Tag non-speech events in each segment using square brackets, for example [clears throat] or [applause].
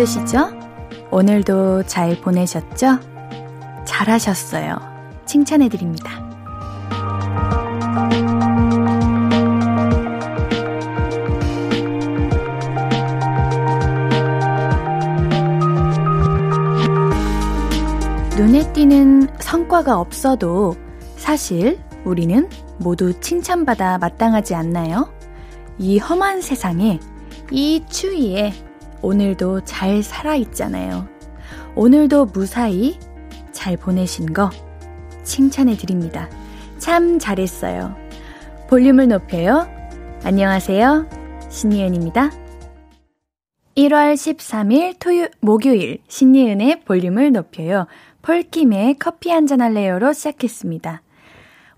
별일 없으시죠? 오늘도 잘 보내셨죠? 잘하셨어요. 칭찬해드립니다. 눈에 띄는 성과가 없어도 사실 우리는 모두 칭찬받아 마땅하지 않나요? 이 험한 세상에, 이 추위에 오늘도 잘 살아있잖아요. 오늘도 무사히 잘 보내신 거 칭찬해 드립니다. 참 잘했어요. 볼륨을 높여요. 안녕하세요. 신예은입니다. 1월 13일 토요, 목요일 신예은의 볼륨을 높여요. 폴킴의 커피 한잔 할래요로 시작했습니다.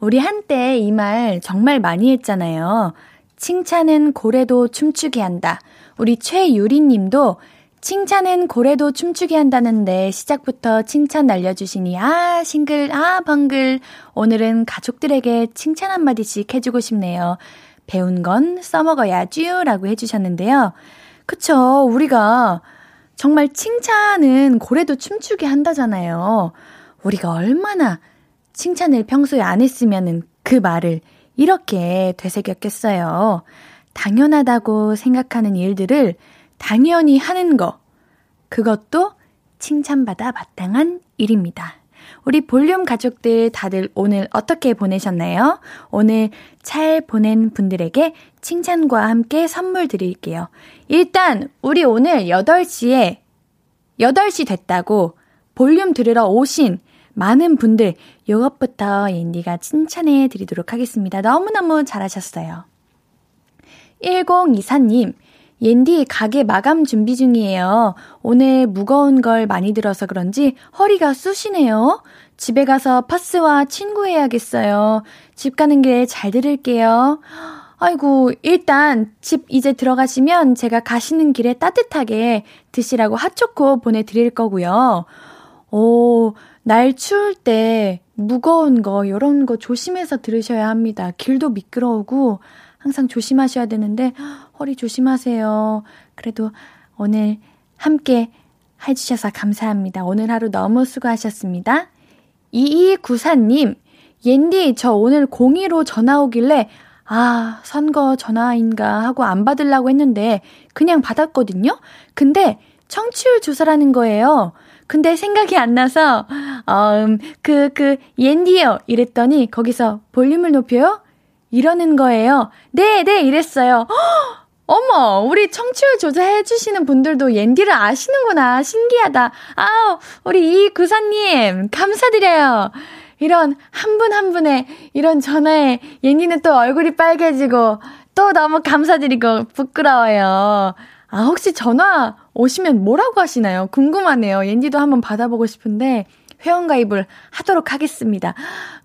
우리 한때 이 말 정말 많이 했잖아요. 칭찬은 고래도 춤추게 한다. 우리 최유리 님도 칭찬은 고래도 춤추게 한다는데 시작부터 칭찬 날려주시니 아 싱글 아 벙글 오늘은 가족들에게 칭찬 한마디씩 해주고 싶네요. 배운 건 써먹어야죠 라고 해주셨는데요. 그쵸 우리가 정말 칭찬은 고래도 춤추게 한다잖아요. 우리가 얼마나 칭찬을 평소에 안 했으면은 그 말을 이렇게 되새겼겠어요. 당연하다고 생각하는 일들을 당연히 하는 거. 그것도 칭찬받아 마땅한 일입니다. 우리 볼륨 가족들 다들 오늘 어떻게 보내셨나요? 오늘 잘 보낸 분들에게 칭찬과 함께 선물 드릴게요. 일단, 우리 오늘 8시에, 8시 됐다고 볼륨 들으러 오신 많은 분들, 요것부터 옌디가 칭찬해 드리도록 하겠습니다. 너무너무 잘하셨어요. 1024님, 옌디 가게 마감 준비 중이에요. 오늘 무거운 걸 많이 들어서 그런지 허리가 쑤시네요. 집에 가서 파스와 친구해야겠어요. 집 가는 길에 잘 들을게요. 아이고, 일단 집 이제 들어가시면 제가 가시는 길에 따뜻하게 드시라고 핫초코 보내드릴 거고요. 오, 날 추울 때 무거운 거, 이런 거 조심해서 들으셔야 합니다. 길도 미끄러우고 항상 조심하셔야 되는데 허리 조심하세요. 그래도 오늘 함께 해주셔서 감사합니다. 오늘 하루 너무 수고하셨습니다. 2294님, 옌디, 저 오늘 02로 전화 오길래, 아, 선거 전화인가 하고 안 받으려고 했는데, 그냥 받았거든요? 근데, 청취율 조사라는 거예요. 근데 생각이 안 나서, 어, 음, 그, 그, 옌디요. 이랬더니, 거기서 볼륨을 높여요? 이러는 거예요. 네, 네, 이랬어요. 허! [gasps] 어머, 우리 청취율 조사해주시는 분들도 옌디를 아시는구나. 신기하다. 아우, 우리 이 구사님, 감사드려요. 이런 한 분한 한 분의 이런 전화에 옌디는 또 얼굴이 빨개지고 또 너무 감사드리고 부끄러워요. 아, 혹시 전화 오시면 뭐라고 하시나요? 궁금하네요. 옌디도 한번 받아보고 싶은데 회원가입을 하도록 하겠습니다.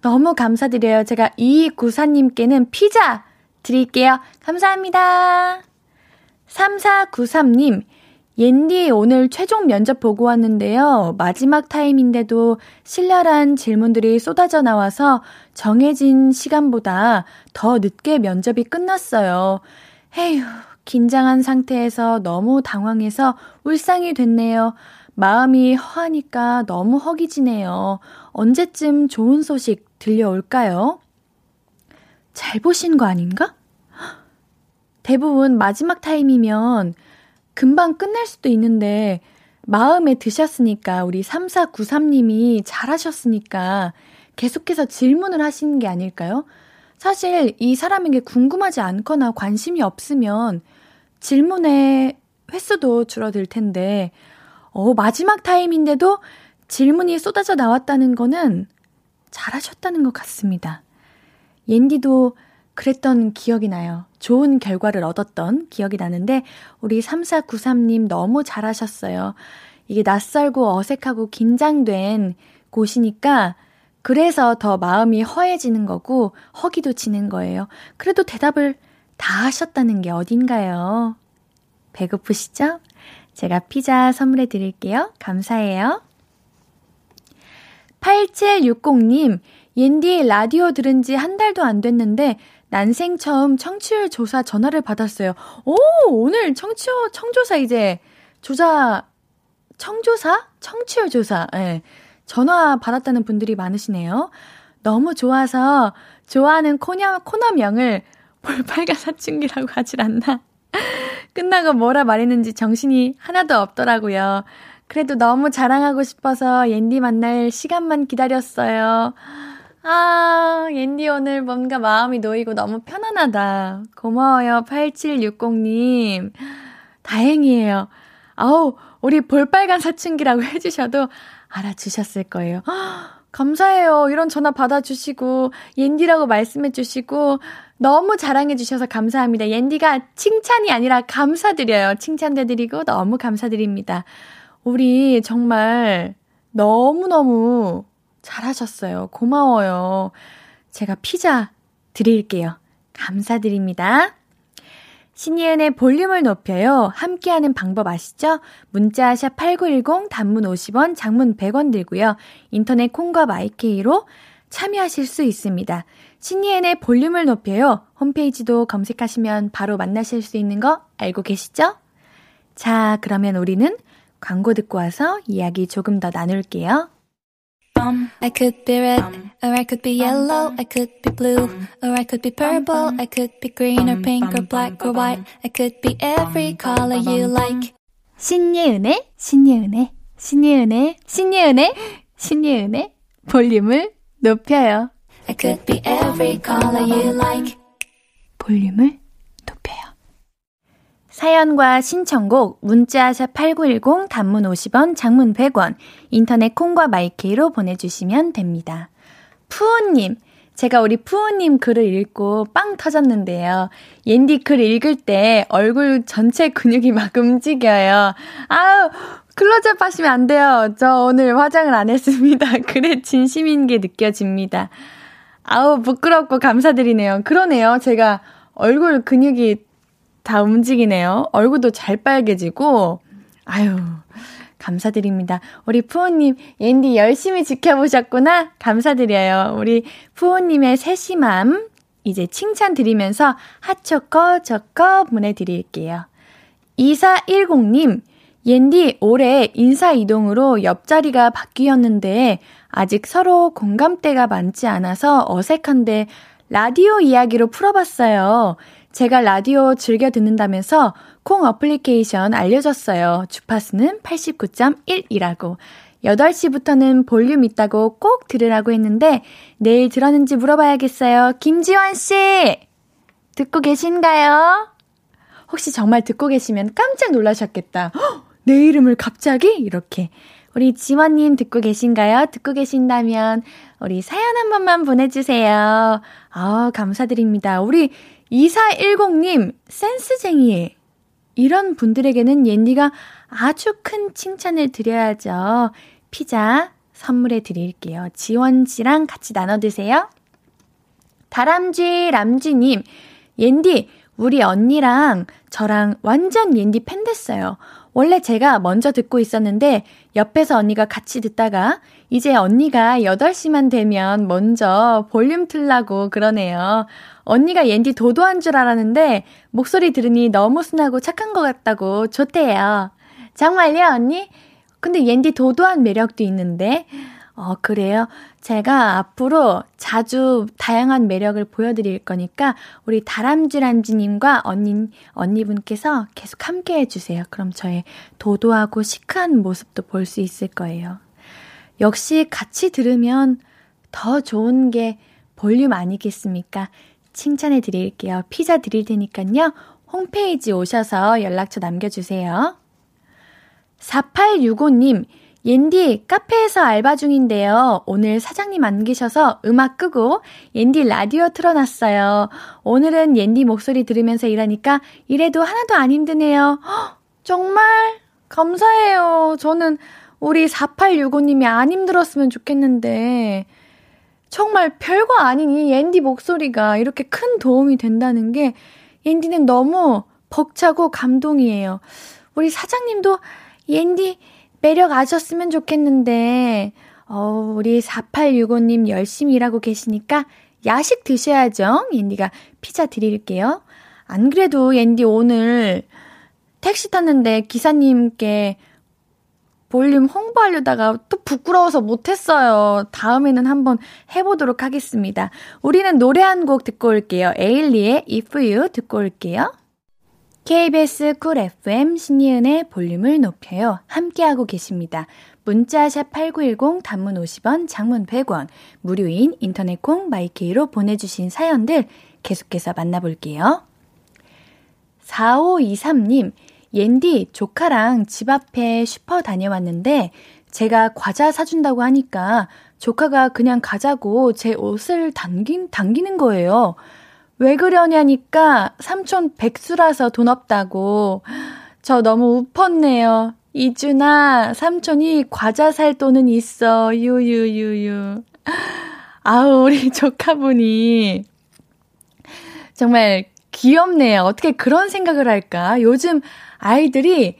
너무 감사드려요. 제가 이구사님께는 피자 드릴게요. 감사합니다. 3493님, 옌디 오늘 최종 면접 보고 왔는데요. 마지막 타임인데도 신랄한 질문들이 쏟아져 나와서 정해진 시간보다 더 늦게 면접이 끝났어요. 에휴, 긴장한 상태에서 너무 당황해서 울상이 됐네요. 마음이 허하니까 너무 허기지네요. 언제쯤 좋은 소식 들려올까요? 잘 보신 거 아닌가? 대부분 마지막 타임이면 금방 끝날 수도 있는데 마음에 드셨으니까 우리 3493님이 잘하셨으니까 계속해서 질문을 하시는 게 아닐까요? 사실 이 사람에게 궁금하지 않거나 관심이 없으면 질문의 횟수도 줄어들 텐데 어, 마지막 타임인데도 질문이 쏟아져 나왔다는 거는 잘하셨다는 것 같습니다. 옌디도 그랬던 기억이 나요. 좋은 결과를 얻었던 기억이 나는데, 우리 3493님 너무 잘하셨어요. 이게 낯설고 어색하고 긴장된 곳이니까, 그래서 더 마음이 허해지는 거고, 허기도 지는 거예요. 그래도 대답을 다 하셨다는 게 어딘가요? 배고프시죠? 제가 피자 선물해 드릴게요. 감사해요. 8760님, 옌디 라디오 들은 지 한 달도 안 됐는데, 난생 처음 청취율 조사 전화를 받았어요. 오, 오늘 청취율, 청조사 이제 조사, 청조사? 청취율 조사, 예. 네. 전화 받았다는 분들이 많으시네요. 너무 좋아서 좋아하는 코너, 코너명을 볼빨간 사춘기라고 하질 않나. 끝나고 뭐라 말했는지 정신이 하나도 없더라고요. 그래도 너무 자랑하고 싶어서 옌디 만날 시간만 기다렸어요. 아, 옌디 오늘 뭔가 마음이 놓이고 너무 편안하다. 고마워요, 8760님. 다행이에요. 아우, 우리 볼빨간 사춘기라고 해주셔도 알아주셨을 거예요. 감사해요. 이런 전화 받아주시고, 옌디라고 말씀해주시고, 너무 자랑해주셔서 감사합니다. 옌디가 칭찬이 아니라 감사드려요. 칭찬해드리고 너무 감사드립니다. 우리 정말 너무너무 잘하셨어요. 고마워요. 제가 피자 드릴게요. 감사드립니다. 신예은의 볼륨을 높여요. 함께하는 방법 아시죠? 문자 샵 8910 단문 50원, 장문 100원 들고요. 인터넷 콩과 마이케이로 참여하실 수 있습니다. 신예은의 볼륨을 높여요. 홈페이지도 검색하시면 바로 만나실 수 있는 거 알고 계시죠? 자, 그러면 우리는 광고 듣고 와서 이야기 조금 더 나눌게요. I could be red, or I could be yellow, I could be blue, or I could be purple, I could be green or pink or black or white, I could be every color you like. 신예은의, 신예은의, 신예은의, 신예은의, 신예은의 볼륨을 높여요. I could be every color you like. 볼륨을 사연과 신청곡 문자샵 8910 단문 50원 장문 100원 인터넷 콩과 마이케이로 보내주시면 됩니다. 푸우님 제가 우리 푸우님 글을 읽고 빵 터졌는데요. 옌디 글 읽을 때 얼굴 전체 근육이 막 움직여요. 아우 클로즈업 하시면 안 돼요. 저 오늘 화장을 안 했습니다. [laughs] 그래 진심인 게 느껴집니다. 아우 부끄럽고 감사드리네요. 그러네요. 제가 얼굴 근육이 다 움직이네요. 얼굴도 잘 빨개지고, 아유, 감사드립니다. 우리 푸우님, 옌디 열심히 지켜보셨구나? 감사드려요. 우리 푸우님의 세심함, 이제 칭찬 드리면서 핫초코 초코 보내드릴게요. 2410님, 옌디 올해 인사 이동으로 옆자리가 바뀌었는데 아직 서로 공감대가 많지 않아서 어색한데 라디오 이야기로 풀어봤어요. 제가 라디오 즐겨 듣는다면서 콩 어플리케이션 알려줬어요. 주파수는 89.1이라고. 8시부터는 볼륨 있다고 꼭 들으라고 했는데 내일 들었는지 물어봐야겠어요. 김지원 씨! 듣고 계신가요? 혹시 정말 듣고 계시면 깜짝 놀라셨겠다. 헉, 내 이름을 갑자기? 이렇게. 우리 지원님 듣고 계신가요? 듣고 계신다면 우리 사연 한 번만 보내주세요. 아, 감사드립니다. 우리 2410님, 센스쟁이. 이런 분들에게는 옌디가 아주 큰 칭찬을 드려야죠. 피자 선물해 드릴게요. 지원 씨랑 같이 나눠 드세요. 다람쥐 람쥐님, 옌디, 우리 언니랑 저랑 완전 팬 됐어요. 원래 제가 먼저 듣고 있었는데 옆에서 언니가 같이 듣다가 이제 언니가 8시만 되면 먼저 볼륨 틀라고 그러네요. 언니가 옌디 도도한 줄 알았는데 목소리 들으니 너무 순하고 착한 것 같다고 좋대요. 정말요, 언니? 근데 옌디 도도한 매력도 있는데 어, 그래요? 제가 앞으로 자주 다양한 매력을 보여드릴 거니까 우리 다람쥐람쥐님과 언니, 언니분께서 계속 함께 해주세요. 그럼 저의 도도하고 시크한 모습도 볼 수 있을 거예요. 역시 같이 들으면 더 좋은 게 볼륨 아니겠습니까? 칭찬해 드릴게요. 피자 드릴 테니까요. 홈페이지 오셔서 연락처 남겨주세요. 4865님, 옌디 카페에서 알바 중인데요. 오늘 사장님 안 계셔서 음악 끄고 옌디 라디오 틀어놨어요. 오늘은 옌디 목소리 들으면서 일하니까 일해도 하나도 안 힘드네요. 허, 정말 감사해요. 저는 우리 4865님이 안 힘들었으면 좋겠는데 정말 별거 아닌 이 옌디 목소리가 이렇게 큰 도움이 된다는 게 옌디는 너무 벅차고 감동이에요. 우리 사장님도 옌디 매력 아셨으면 좋겠는데, 어, 우리 4865님 열심히 일하고 계시니까 야식 드셔야죠. 옌디가 피자 드릴게요. 안 그래도 옌디 오늘 택시 탔는데 기사님께 볼륨 홍보하려다가 또 부끄러워서 못했어요. 다음에는 한번 해보도록 하겠습니다. 우리는 노래 한 곡 듣고 올게요. 에일리의 If You 듣고 올게요. KBS Cool FM 신예은의 볼륨을 높여요. 함께하고 계십니다. 문자샵 8910 단문 50원, 장문 100원, 무료인 인터넷 콩 마이케이로 보내주신 사연들 계속해서 만나볼게요. 4523님, 옌디 조카랑 집 앞에 슈퍼 다녀왔는데 제가 과자 사준다고 하니까 조카가 그냥 가자고 제 옷을 당긴, 당기는 거예요. 왜 그러냐니까 삼촌 백수라서 돈 없다고. 저 너무 웃었네요. 이준아, 삼촌이 과자 살 돈은 있어. 유유유유. 아우, 우리 [laughs] 조카분이 정말 귀엽네요. 어떻게 그런 생각을 할까? 요즘 아이들이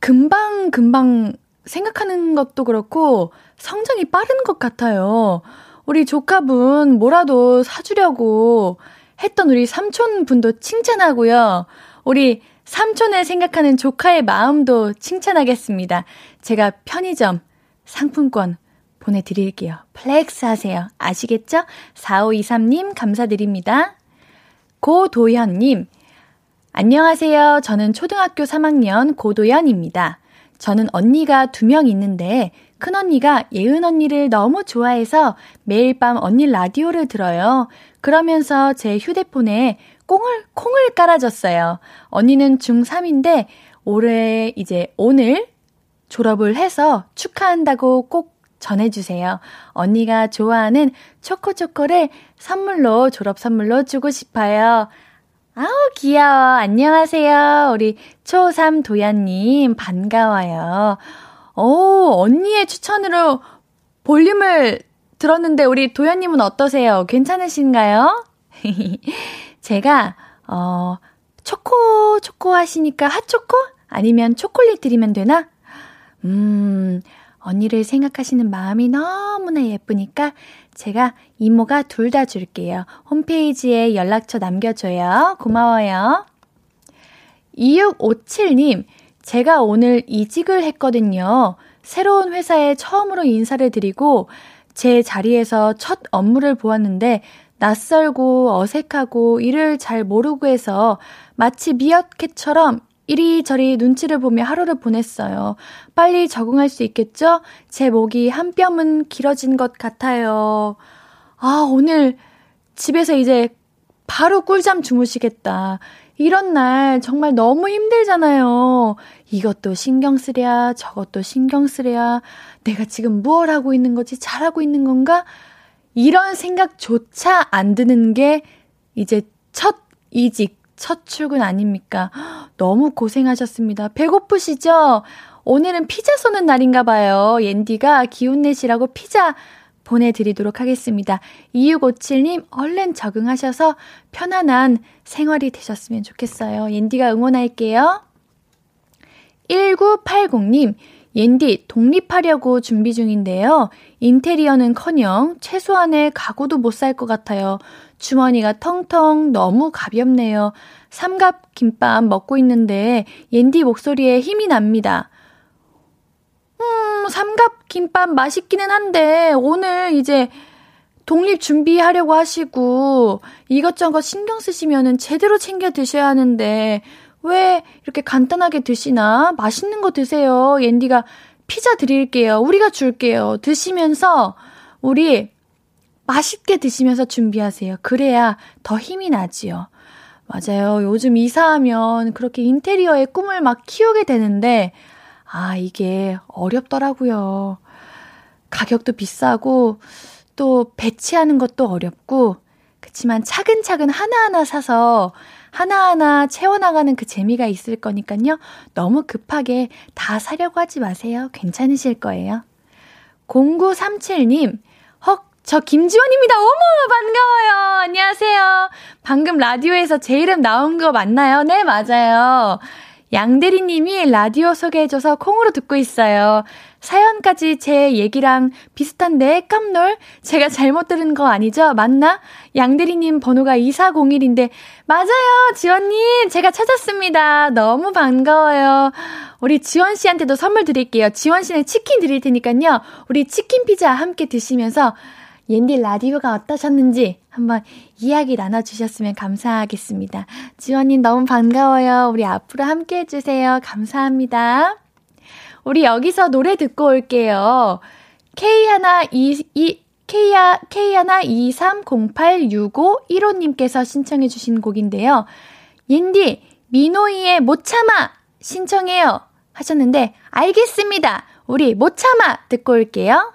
금방 금방 생각하는 것도 그렇고 성장이 빠른 것 같아요. 우리 조카분 뭐라도 사주려고 했던 우리 삼촌분도 칭찬하고요. 우리 삼촌을 생각하는 조카의 마음도 칭찬하겠습니다. 제가 편의점 상품권 보내드릴게요. flex 하세요. 아시겠죠? 4523님 감사드립니다. 고도현님, 안녕하세요. 저는 초등학교 3학년 고도연입니다. 저는 언니가 두 명 있는데 큰언니가 예은 언니를 너무 좋아해서 매일 밤 언니 라디오를 들어요. 그러면서 제 휴대폰에 콩을, 콩을 깔아줬어요. 언니는 중3인데 올해 이제 오늘 졸업을 해서 축하한다고 꼭 전해주세요. 언니가 좋아하는 초코초코를 선물로, 졸업 선물로 주고 싶어요. 아우, 귀여워. 안녕하세요. 우리 초3 도연님, 반가워요. 오, 언니의 추천으로 볼륨을 들었는데, 우리 도연님은 어떠세요? 괜찮으신가요? [laughs] 제가, 어, 초코, 초코 하시니까 핫초코? 아니면 초콜릿 드리면 되나? 음, 언니를 생각하시는 마음이 너무나 예쁘니까 제가 이모가 둘 다 줄게요. 홈페이지에 연락처 남겨줘요. 고마워요. 2657님, 제가 오늘 이직을 했거든요. 새로운 회사에 처음으로 인사를 드리고 제 자리에서 첫 업무를 보았는데 낯설고 어색하고 일을 잘 모르고 해서 마치 미어캣처럼 이리저리 눈치를 보며 하루를 보냈어요. 빨리 적응할 수 있겠죠? 제 목이 한 뼘은 길어진 것 같아요. 아, 오늘 집에서 이제 바로 꿀잠 주무시겠다. 이런 날 정말 너무 힘들잖아요. 이것도 신경 쓰랴, 저것도 신경 쓰랴, 내가 지금 무얼 하고 있는 거지? 잘하고 있는 건가? 이런 생각조차 안 드는 게 이제 첫 이직, 첫 출근 아닙니까? 너무 고생하셨습니다. 배고프시죠? 오늘은 피자 쏘는 날인가 봐요. 옌디가 기운 내시라고 피자 보내드리도록 하겠습니다. 2657님, 얼른 적응하셔서 편안한 생활이 되셨으면 좋겠어요. 옌디가 응원할게요. 1980님, 옌디 독립하려고 준비 중인데요. 인테리어는 커녕 최소한의 가구도 못 살 것 같아요. 주머니가 텅텅 너무 가볍네요. 삼갑 김밥 먹고 있는데 옌디 목소리에 힘이 납니다. 음, 삼갑 김밥 맛있기는 한데 오늘 이제 독립 준비하려고 하시고 이것저것 신경 쓰시면은 제대로 챙겨 드셔야 하는데 왜 이렇게 간단하게 드시나? 맛있는 거 드세요. 옌디가 피자 드릴게요. 우리가 줄게요. 드시면서 우리 맛있게 드시면서 준비하세요. 그래야 더 힘이 나지요. 맞아요. 요즘 이사하면 그렇게 인테리어의 꿈을 막 키우게 되는데, 아, 이게 어렵더라고요. 가격도 비싸고, 또 배치하는 것도 어렵고, 그치만 차근차근 하나하나 사서 하나하나 채워나가는 그 재미가 있을 거니까요. 너무 급하게 다 사려고 하지 마세요. 괜찮으실 거예요. 0937님, 저 김지원입니다. 어머, 반가워요. 안녕하세요. 방금 라디오에서 제 이름 나온 거 맞나요? 네, 맞아요. 양대리님이 라디오 소개해줘서 콩으로 듣고 있어요. 사연까지 제 얘기랑 비슷한데 깜놀? 제가 잘못 들은 거 아니죠? 맞나? 양대리님 번호가 2401인데, 맞아요! 지원님! 제가 찾았습니다. 너무 반가워요. 우리 지원 씨한테도 선물 드릴게요. 지원 씨는 치킨 드릴 테니까요. 우리 치킨 피자 함께 드시면서 옌디 라디오가 어떠셨는지 한번 이야기 나눠주셨으면 감사하겠습니다. 지원님 너무 반가워요. 우리 앞으로 함께 해주세요. 감사합니다. 우리 여기서 노래 듣고 올게요. K 하나 2, 2 K, K 하나 23086515님께서 신청해주신 곡인데요. 옌디, 미노이의 못 참아! 신청해요. 하셨는데, 알겠습니다. 우리 못 참아! 듣고 올게요.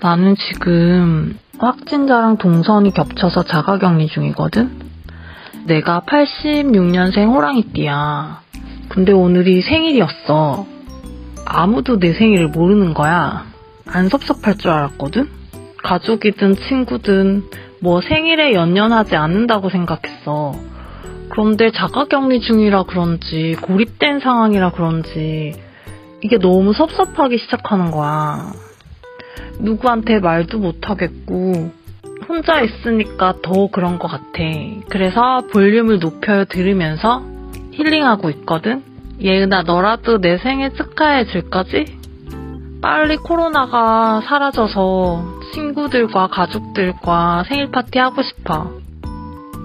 나는 지금 확진자랑 동선이 겹쳐서 자가 격리 중이거든? 내가 86년생 호랑이띠야. 근데 오늘이 생일이었어. 아무도 내 생일을 모르는 거야. 안 섭섭할 줄 알았거든? 가족이든 친구든 뭐 생일에 연연하지 않는다고 생각했어. 그런데 자가 격리 중이라 그런지 고립된 상황이라 그런지 이게 너무 섭섭하기 시작하는 거야. 누구한테 말도 못하겠고 혼자 있으니까 더 그런 것 같아. 그래서 볼륨을 높여 들으면서 힐링하고 있거든. 예은아 너라도 내 생일 축하해 줄 거지? 빨리 코로나가 사라져서 친구들과 가족들과 생일 파티 하고 싶어.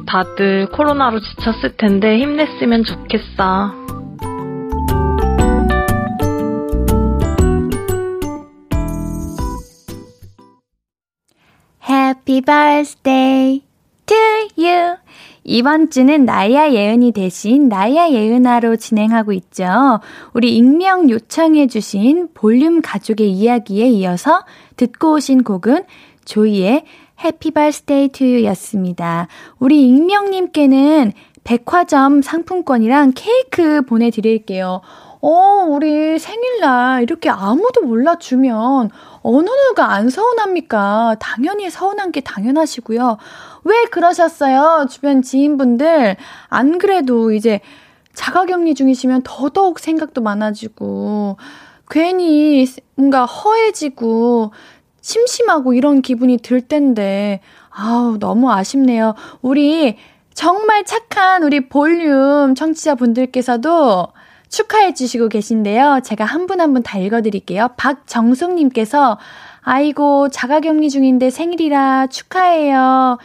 다들 코로나로 지쳤을 텐데 힘냈으면 좋겠어. Happy birthday to you. 이번 주는 나야 예은이 대신 나야 예은아로 진행하고 있죠. 우리 익명 요청해주신 볼륨 가족의 이야기에 이어서 듣고 오신 곡은 조이의 해피 발스데이 투유 였습니다. 우리 익명님께는 백화점 상품권이랑 케이크 보내드릴게요. 어, 우리 생일날 이렇게 아무도 몰라주면 어느 누가 안 서운합니까? 당연히 서운한 게 당연하시고요. 왜 그러셨어요? 주변 지인분들. 안 그래도 이제 자가격리 중이시면 더더욱 생각도 많아지고, 괜히 뭔가 허해지고, 심심하고 이런 기분이 들 텐데, 아우, 너무 아쉽네요. 우리 정말 착한 우리 볼륨 청취자분들께서도 축하해 주시고 계신데요. 제가 한 분 한 분 다 읽어드릴게요. 박정숙님께서, 아이고, 자가격리 중인데 생일이라 축하해요.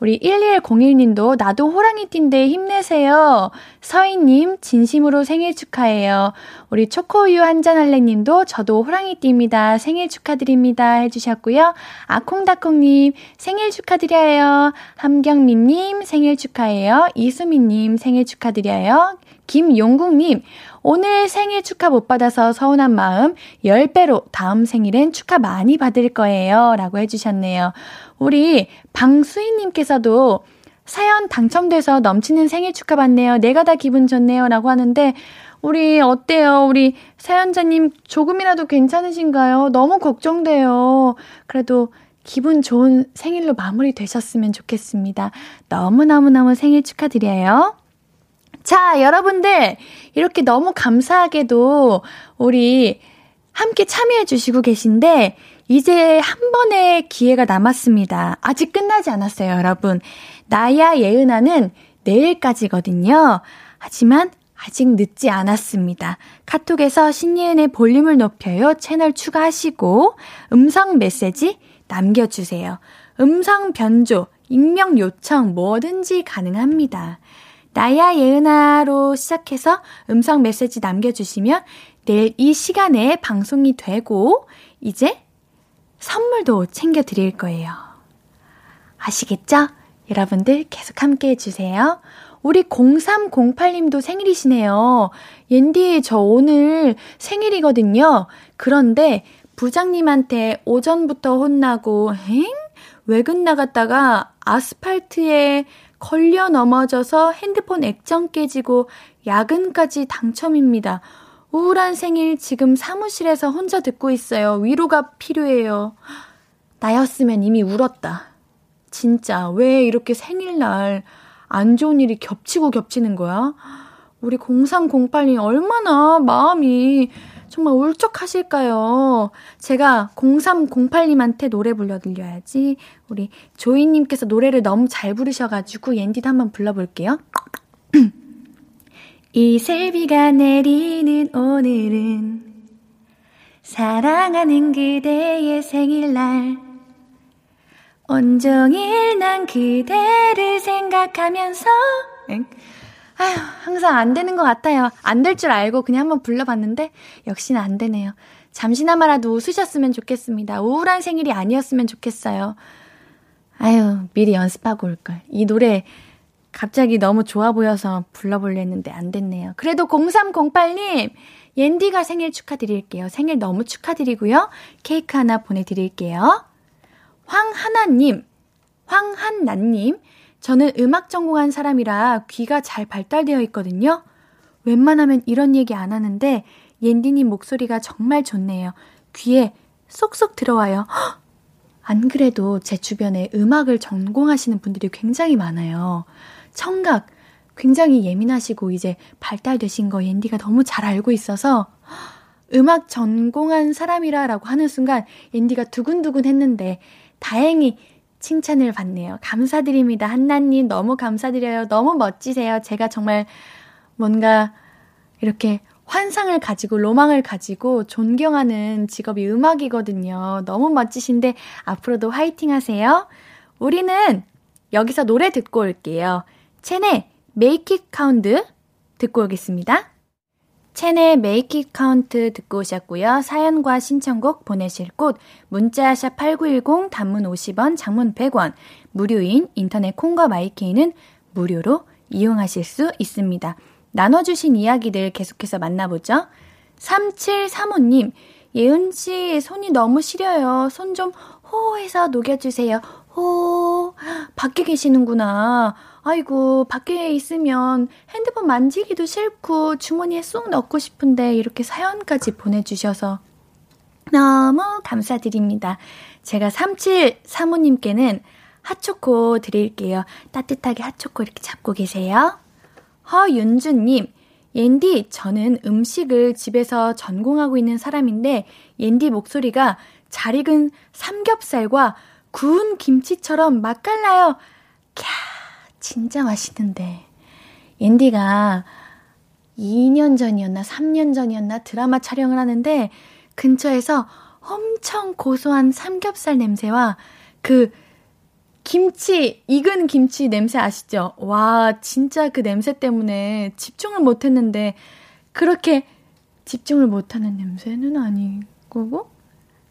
우리 1101님도 나도 호랑이띠인데 힘내세요. 서희님 진심으로 생일 축하해요. 우리 초코우유 한잔할래 님도 저도 호랑이띠입니다. 생일 축하드립니다. 해주셨고요. 아콩다콩님 생일 축하드려요. 함경민님 생일 축하해요. 이수민님 생일 축하드려요. 김용국님 오늘 생일 축하 못 받아서 서운한 마음 10배로 다음 생일엔 축하 많이 받을 거예요. 라고 해주셨네요. 우리 방수희님께서도 사연 당첨돼서 넘치는 생일 축하 받네요. 내가 다 기분 좋네요. 라고 하는데, 우리 어때요? 우리 사연자님 조금이라도 괜찮으신가요? 너무 걱정돼요. 그래도 기분 좋은 생일로 마무리 되셨으면 좋겠습니다. 너무너무너무 생일 축하드려요. 자, 여러분들, 이렇게 너무 감사하게도 우리 함께 참여해 주시고 계신데, 이제 한 번의 기회가 남았습니다. 아직 끝나지 않았어요, 여러분. 나야 예은아는 내일까지거든요. 하지만 아직 늦지 않았습니다. 카톡에서 신예은의 볼륨을 높여요 채널 추가하시고 음성 메시지 남겨주세요. 음성 변조, 익명 요청 뭐든지 가능합니다. 나야 예은아로 시작해서 음성 메시지 남겨주시면 내일 이 시간에 방송이 되고 이제 선물도 챙겨드릴 거예요. 아시겠죠? 여러분들 계속 함께 해주세요. 우리 0308님도 생일이시네요. 옌디, 저 오늘 생일이거든요. 그런데 부장님한테 오전부터 혼나고, 엥? 외근 나갔다가 아스팔트에 걸려 넘어져서 핸드폰 액정 깨지고 야근까지 당첨입니다. 우울한 생일 지금 사무실에서 혼자 듣고 있어요. 위로가 필요해요. 나였으면 이미 울었다. 진짜 왜 이렇게 생일날 안 좋은 일이 겹치고 겹치는 거야? 우리 0308님 얼마나 마음이 정말 울적하실까요? 제가 0308님한테 노래 불러드려야지. 우리 조이님께서 노래를 너무 잘 부르셔가지고 옌디도 한번 불러볼게요. [clears throat] 이슬비가 내리는 오늘은 사랑하는 그대의 생일날 온종일 난 그대를 생각하면서 엥? 아휴, 항상 안 되는 것 같아요. 안 될 줄 알고 그냥 한번 불러봤는데 역시나 안 되네요. 잠시나마라도 웃으셨으면 좋겠습니다. 우울한 생일이 아니었으면 좋겠어요. 아유, 미리 연습하고 올걸. 이 노래 갑자기 너무 좋아 보여서 불러보려 했는데 안 됐네요. 그래도 0308님, 옌디가 생일 축하드릴게요. 생일 너무 축하드리고요. 케이크 하나 보내드릴게요. 황하나님, 황한나님, 저는 음악 전공한 사람이라 귀가 잘 발달되어 있거든요. 웬만하면 이런 얘기 안 하는데 옌디님 목소리가 정말 좋네요. 귀에 쏙쏙 들어와요. 헉! 안 그래도 제 주변에 음악을 전공하시는 분들이 굉장히 많아요. 청각 굉장히 예민하시고 이제 발달되신 거 옌디가 너무 잘 알고 있어서 음악 전공한 사람이라라고 하는 순간 옌디가 두근두근 했는데 다행히 칭찬을 받네요. 감사드립니다. 한나님 너무 감사드려요. 너무 멋지세요. 제가 정말 뭔가 이렇게 환상을 가지고 로망을 가지고 존경하는 직업이 음악이거든요. 너무 멋지신데 앞으로도 화이팅 하세요. 우리는 여기서 노래 듣고 올게요. Make It Count 듣고 오겠습니다. 첸의 It Count 듣고 오셨고요. 사연과 신청곡 보내실 곳 문자 샵 8910 단문 50원, 장문 100원, 무료인 인터넷 콩과 마이케이는 무료로 이용하실 수 있습니다. 나눠주신 이야기들 계속해서 만나보죠. 3735님, 예은씨 손이 너무 시려요. 손 좀 호해서 녹여주세요. 호, 밖에 계시는구나. 아이고, 밖에 있으면 핸드폰 만지기도 싫고 주머니에 쏙 넣고 싶은데 이렇게 사연까지 보내주셔서 너무 감사드립니다. 제가 3735님께는 핫초코 드릴게요. 따뜻하게 핫초코 이렇게 잡고 계세요. 허윤주님, 옌디, 저는 음식을 집에서 전공하고 있는 사람인데, 옌디 목소리가 잘 익은 삼겹살과 구운 김치처럼 맛깔나요. 캬, 진짜 맛있는데. 옌디가 2년 전이었나 3년 전이었나 드라마 촬영을 하는데 근처에서 엄청 고소한 삼겹살 냄새와 그 김치, 익은 김치 냄새 아시죠? 와, 진짜 그 냄새 때문에 집중을 못 했는데, 그렇게 집중을 못 하는 냄새는 아니고,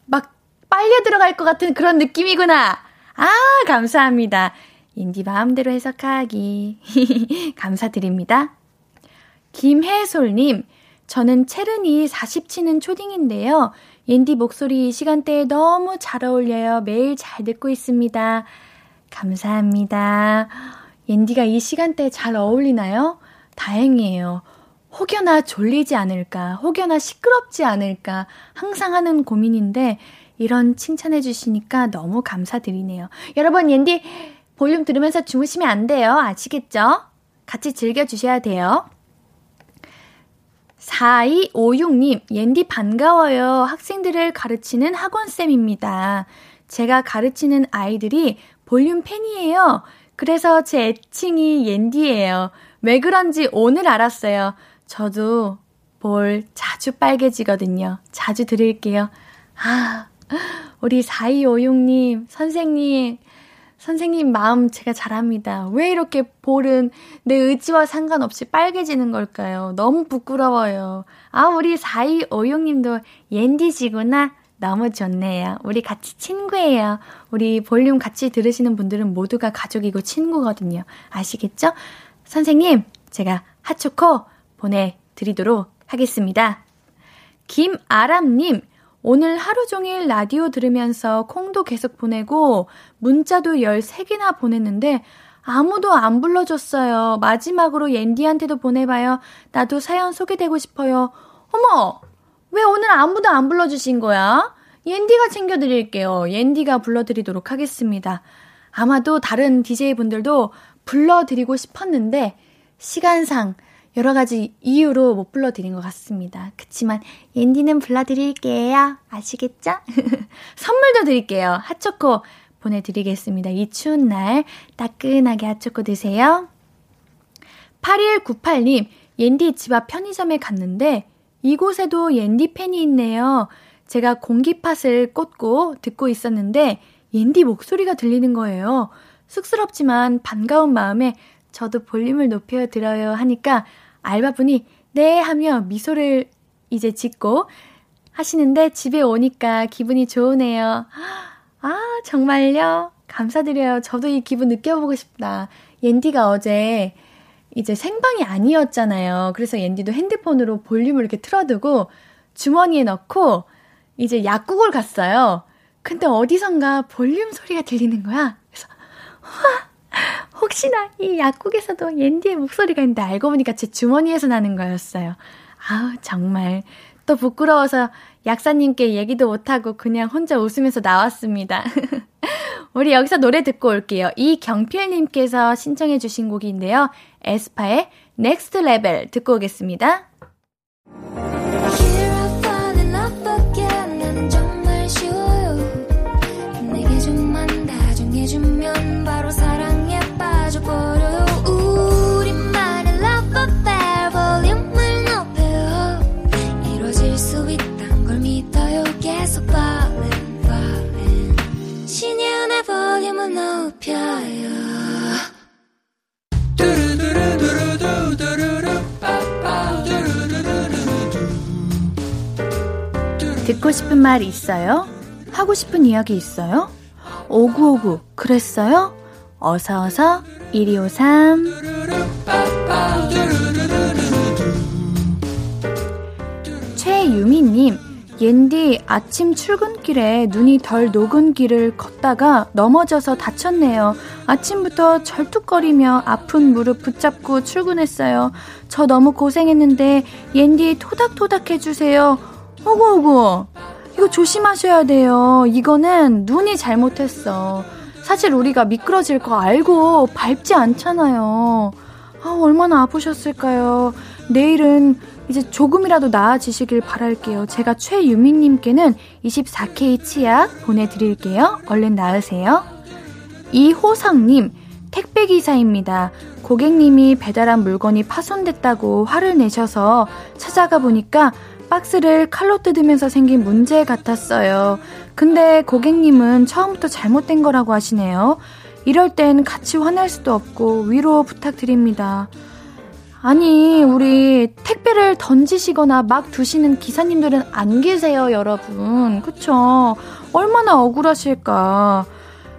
막 빨려 들어갈 것 같은 그런 느낌이구나. 아, 감사합니다. 인디 마음대로 해석하기. [laughs] 감사드립니다. 김혜솔님, 저는 체르니 40치는 초딩인데요. 옌디 목소리 이 시간대에 너무 잘 어울려요. 매일 잘 듣고 있습니다. 감사합니다. 옌디가 이 시간대에 잘 어울리나요? 다행이에요. 혹여나 졸리지 않을까, 혹여나 시끄럽지 않을까 항상 하는 고민인데 이런 칭찬해 주시니까 너무 감사드리네요. 여러분, 옌디 볼륨 들으면서 주무시면 안 돼요. 아시겠죠? 같이 즐겨주셔야 돼요. 4256님, 옌디 반가워요. 학생들을 가르치는 학원쌤입니다. 제가 가르치는 아이들이 볼륨 팬이에요. 그래서 제 애칭이 옌디예요. 왜 그런지 오늘 알았어요. 저도 볼 자주 빨개지거든요. 자주 드릴게요. 아, 우리 4256님, 선생님, 선생님 마음 제가 잘합니다. 왜 이렇게 볼은 내 의지와 상관없이 빨개지는 걸까요? 너무 부끄러워요. 아, 우리 4256님도 옌디시구나. 너무 좋네요. 우리 같이 친구예요. 우리 볼륨 같이 들으시는 분들은 모두가 가족이고 친구거든요. 아시겠죠? 선생님, 제가 핫초코 보내드리도록 하겠습니다. 김아람님, 오늘 하루 종일 라디오 들으면서 콩도 계속 보내고 문자도 13개나 보냈는데 아무도 안 불러줬어요. 마지막으로 옌디한테도 보내봐요. 나도 사연 소개되고 싶어요. 어머! 왜 오늘 아무도 안 불러주신 거야? 옌디가 챙겨드릴게요. 옌디가 불러드리도록 하겠습니다. 아마도 다른 DJ분들도 불러드리고 싶었는데 시간상 여러 가지 이유로 못 불러드린 것 같습니다. 그치만 옌디는 불러드릴게요. 아시겠죠? [laughs] 선물도 드릴게요. 핫초코 보내드리겠습니다. 이 추운 날 따끈하게 핫초코 드세요. 8198님, 옌디 집 앞 편의점에 갔는데 이곳에도 옌디 팬이 있네요. 제가 공기팟을 꽂고 듣고 있었는데 옌디 목소리가 들리는 거예요. 쑥스럽지만 반가운 마음에 저도 볼륨을 높여 들어요 하니까 알바분이 네 하며 미소를 이제 짓고 하시는데 집에 오니까 기분이 좋으네요. 아, 정말요? 감사드려요. 저도 이 기분 느껴보고 싶다. 옌디가 어제 이제 생방이 아니었잖아요. 그래서 옌디도 핸드폰으로 볼륨을 이렇게 틀어두고 주머니에 넣고 이제 약국을 갔어요. 근데 어디선가 볼륨 소리가 들리는 거야. 그래서, 와, 혹시나 이 약국에서도 옌디의 목소리가 있는데 알고 보니까 제 주머니에서 나는 거였어요. 아우, 정말. 또 부끄러워서 약사님께 얘기도 못하고 그냥 혼자 웃으면서 나왔습니다. [laughs] 우리 여기서 노래 듣고 올게요. 이경필님께서 신청해주신 곡인데요. 에스파의 Next Level 듣고 오겠습니다. 듣고 싶은 말 있어요? 하고 싶은 이야기 있어요? 오구오구 그랬어요? 어서어서 1253 최유미님 옌디 아침 출근길에 눈이 덜 녹은 길을 걷다가 넘어져서 다쳤네요. 아침부터 절뚝거리며 아픈 무릎 붙잡고 출근했어요. 저 너무 고생했는데 옌디 토닥토닥 해주세요. 어구어구. 이거 조심하셔야 돼요. 이거는 눈이 잘못했어. 사실 우리가 미끄러질 거 알고 밟지 않잖아요. 아, 얼마나 아프셨을까요? 내일은 이제 조금이라도 나아지시길 바랄게요. 제가 최유민님께는 24K 치약 보내드릴게요. 얼른 나으세요. 이호상님, 택배기사입니다. 고객님이 배달한 물건이 파손됐다고 화를 내셔서 찾아가 보니까 박스를 칼로 뜯으면서 생긴 문제 같았어요. 근데 고객님은 처음부터 잘못된 거라고 하시네요. 이럴 땐 같이 화낼 수도 없고 위로 부탁드립니다. 아니, 우리 택배를 던지시거나 막 두시는 기사님들은 안 계세요, 여러분. 그쵸? 얼마나 억울하실까.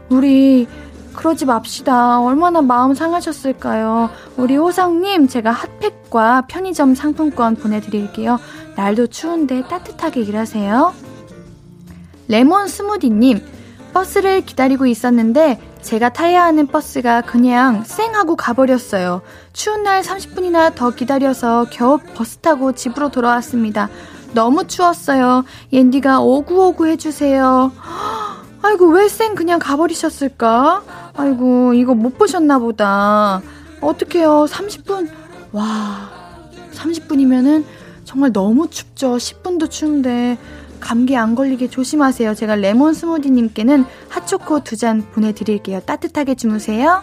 우리 그러지 맙시다. 얼마나 마음 상하셨을까요? 우리 호상님, 제가 핫팩과 편의점 상품권 보내드릴게요. 날도 추운데 따뜻하게 일하세요. 레몬 스무디님, 버스를 기다리고 있었는데 제가 타야 하는 버스가 그냥 쌩 하고 가버렸어요. 추운 날 30분이나 더 기다려서 겨우 버스 타고 집으로 돌아왔습니다. 너무 추웠어요. 옌디가 오구오구 해주세요. [gasps] 아이고, 왜 쌩 그냥 가버리셨을까? 아이고, 이거 못 보셨나 보다. 어떡해요. 30분. 와, 30분이면은 정말 너무 춥죠. 10분도 추운데 감기 안 걸리게 조심하세요. 제가 레몬 스무디님께는 핫초코 두 잔 보내드릴게요. 따뜻하게 주무세요.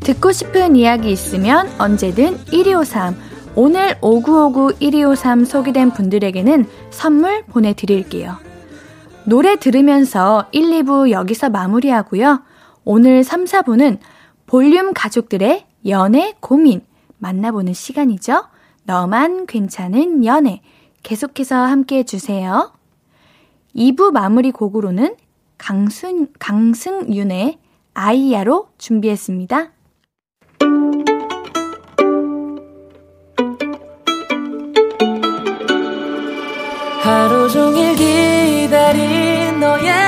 듣고 싶은 이야기 있으면 언제든 1253. 오늘 5959-1253 소개된 분들에게는 선물 보내드릴게요. 노래 들으면서 1, 2부 여기서 마무리하고요. 오늘 3, 4부는 볼륨 가족들의 연애 고민 만나보는 시간이죠. 너만 괜찮은 연애. 계속해서 함께 해주세요. 2부 마무리 곡으로는 강순, 강승윤의 아이야로 준비했습니다. 하루 종일 기다린 너에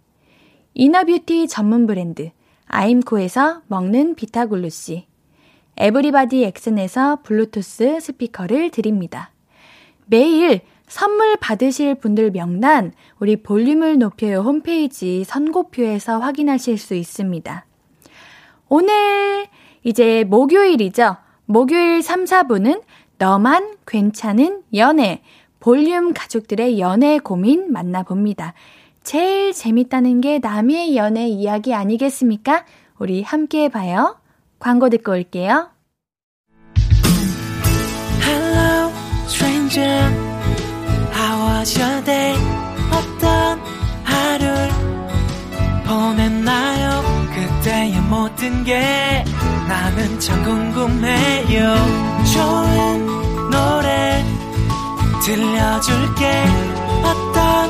inner beauty 전문 브랜드 아임코에서 먹는 비타글루시, 에브리바디 엑슨에서 블루투스 스피커를 드립니다. 매일 선물 받으실 분들 명단 우리 볼륨을 높여요 홈페이지 선곡표에서 확인하실 수 있습니다. 오늘 이제 목요일이죠. 목요일 3, 4부는 너만 괜찮은 연애, 볼륨 가족들의 연애 고민 만나봅니다. 제일 재밌다는 게 남의 연애 이야기 아니겠습니까? 우리 함께 해봐요. 광고 듣고 올게요. Hello, stranger. How was your day? 어떤 하루를 보냈나요? 그때의 모든 게 나는 참 궁금해요. 좋은 노래 들려줄게. 어떤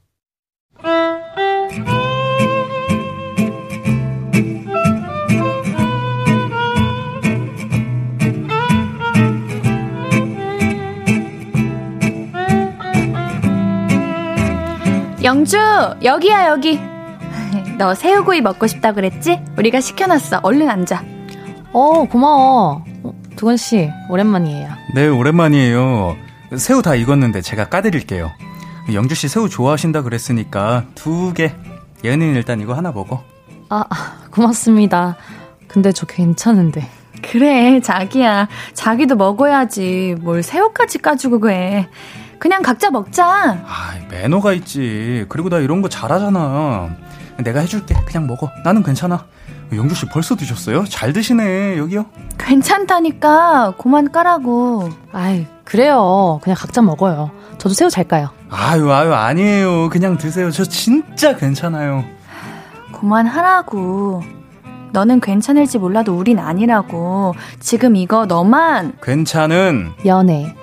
영주, 여기야, 여기. [laughs] 너 새우구이 먹고 싶다 그랬지? 우리가 시켜놨어. 얼른 앉아. 어, 고마워. 어, 두건 씨, 오랜만이에요. 네, 오랜만이에요. 새우 다 익었는데 제가 까드릴게요. 영주 씨 새우 좋아하신다 그랬으니까 두 개. 얘는 일단 이거 하나 먹어. 아, 고맙습니다. 근데 저 괜찮은데. 그래, 자기야. 자기도 먹어야지. 뭘 새우까지 까주고 그래. 그냥 각자 먹자. 아, 매너가 있지. 그리고 나 이런 거 잘하잖아. 내가 해줄게. 그냥 먹어. 나는 괜찮아. 영주 씨 벌써 드셨어요? 잘 드시네. 여기요. 괜찮다니까. 그만 까라고. 아이, 그래요. 그냥 각자 먹어요. 저도 새우 잘 까요. 아유, 아유, 아니에요. 그냥 드세요. 저 진짜 괜찮아요. 그만하라고. 너는 괜찮을지 몰라도 우린 아니라고. 지금 이거 너만 괜찮은 연애.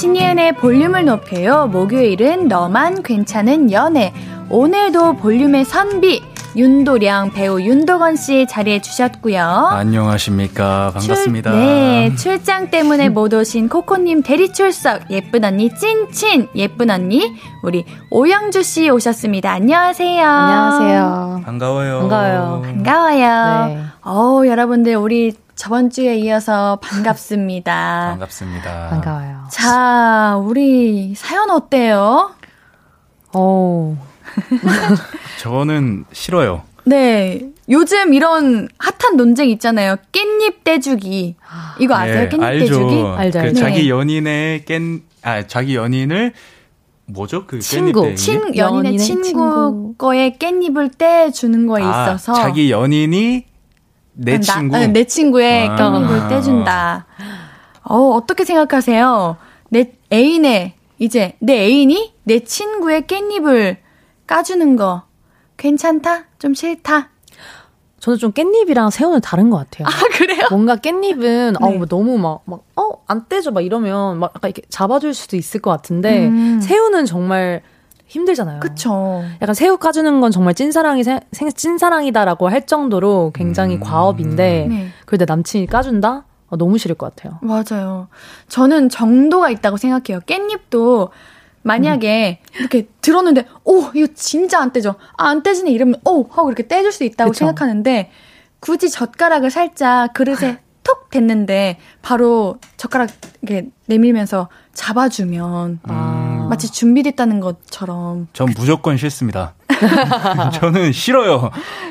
신예은의 볼륨을 높여요. 목요일은 너만 괜찮은 연애. 오늘도 볼륨의 선비 윤도령 배우 윤도건 씨 자리해 주셨고요. 안녕하십니까. 반갑습니다. 출, 네, 출장 때문에 못 오신 코코님 대리 출석. 예쁜 언니 찐친. 예쁜 언니 우리 오영주 씨 오셨습니다. 안녕하세요. 안녕하세요. 반가워요. 반가워요. 반가워요. 네. 어우, 여러분들 우리 저번 주에 이어서 반갑습니다. [laughs] 반갑습니다. 반가워요. 자, 우리 사연 어때요? 오. [laughs] 저는 싫어요. 네. 요즘 이런 핫한 논쟁 있잖아요. 깻잎 떼주기. 이거 아세요? 네, 깻잎 알죠. 떼주기? 알죠. 그 네. 자기 연인의 깻, 아, 자기 연인을 뭐죠? 그 친구. 친, 연인의, 연인의 친구, 친구. 거에 깻잎을 떼주는 거에 아, 있어서. 자기 연인이 내 나- 친구. 아, 내 친구의 아. 깻잎을 떼준다. 어, 어떻게 생각하세요? 내 애인의, 이제 내 애인이 내 친구의 깻잎을 까주는 거. 괜찮다? 좀 싫다? 저는 좀 깻잎이랑 새우는 다른 것 같아요. 아, 그래요? 뭔가 깻잎은 네. 어, 너무 막, 막, 어, 안 떼줘. 막 이러면 막 약간 이렇게 잡아줄 수도 있을 것 같은데, 음. 새우는 정말 힘들잖아요. 그쵸. 약간 새우 까주는 건 정말 찐사랑이, 생, 생- 찐사랑이다라고 할 정도로 굉장히 음. 과업인데, 네. 내 남친이 까준다? 어, 너무 싫을 것 같아요. 맞아요. 저는 정도가 있다고 생각해요. 깻잎도 만약에 이렇게 들었는데, 오, 이거 진짜 안 떼져. 아, 안 떼지네 이러면, 오, 하고 이렇게 떼줄 수 있다고 그쵸. 생각하는데, 굳이 젓가락을 살짝 그릇에 톡 댔는데, 바로 젓가락 이렇게 내밀면서 잡아주면, 아. 마치 준비됐다는 것처럼. 전 무조건 싫습니다. [laughs] 저는 싫어요.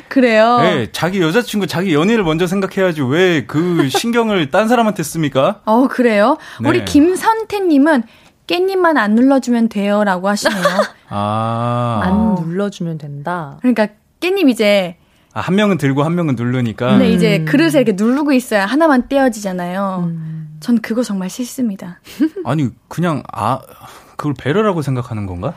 그래요. 네, 자기 여자친구, 자기 연인을 먼저 생각해야지 왜 그 신경을 딴 사람한테 씁니까? 어, 그래요? 네. 우리 김선태님은 깻잎만 안 눌러주면 돼요. 라고 하시네요. [laughs] 아. 안 눌러주면 된다. 그러니까 깻잎 이제 아, 한 명은 들고 한 명은 누르니까. 근데 이제 음. 그릇에 이렇게 누르고 있어야 하나만 떼어지잖아요. 음. 전 그거 정말 싫습니다. 아니, 그냥, 아, 그걸 배려라고 생각하는 건가?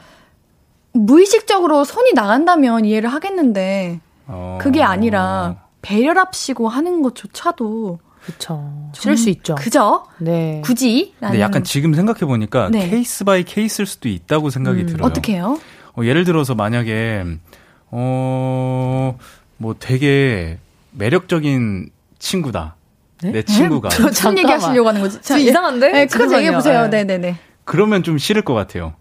무의식적으로 손이 나간다면 이해를 하겠는데 어. 그게 아니라 배려랍시고 하는 것조차도 그쵸. 싫을 수 있죠. 그죠? 네. 굳이? 근데 약간 지금 생각해 보니까 네. case by case일 수도 있다고 생각이 음. 들어요. 어떻게 해요? 어, 예를 들어서 만약에, 어, 뭐 되게 매력적인 친구다. 네? 내 친구가. [laughs] 무슨 잠깐만. 얘기 하시려고 하는 거지? 좀 이상한데? 네, 그거 잠깐만요. 얘기해 보세요. 네. 네네네. 그러면 좀 싫을 것 같아요.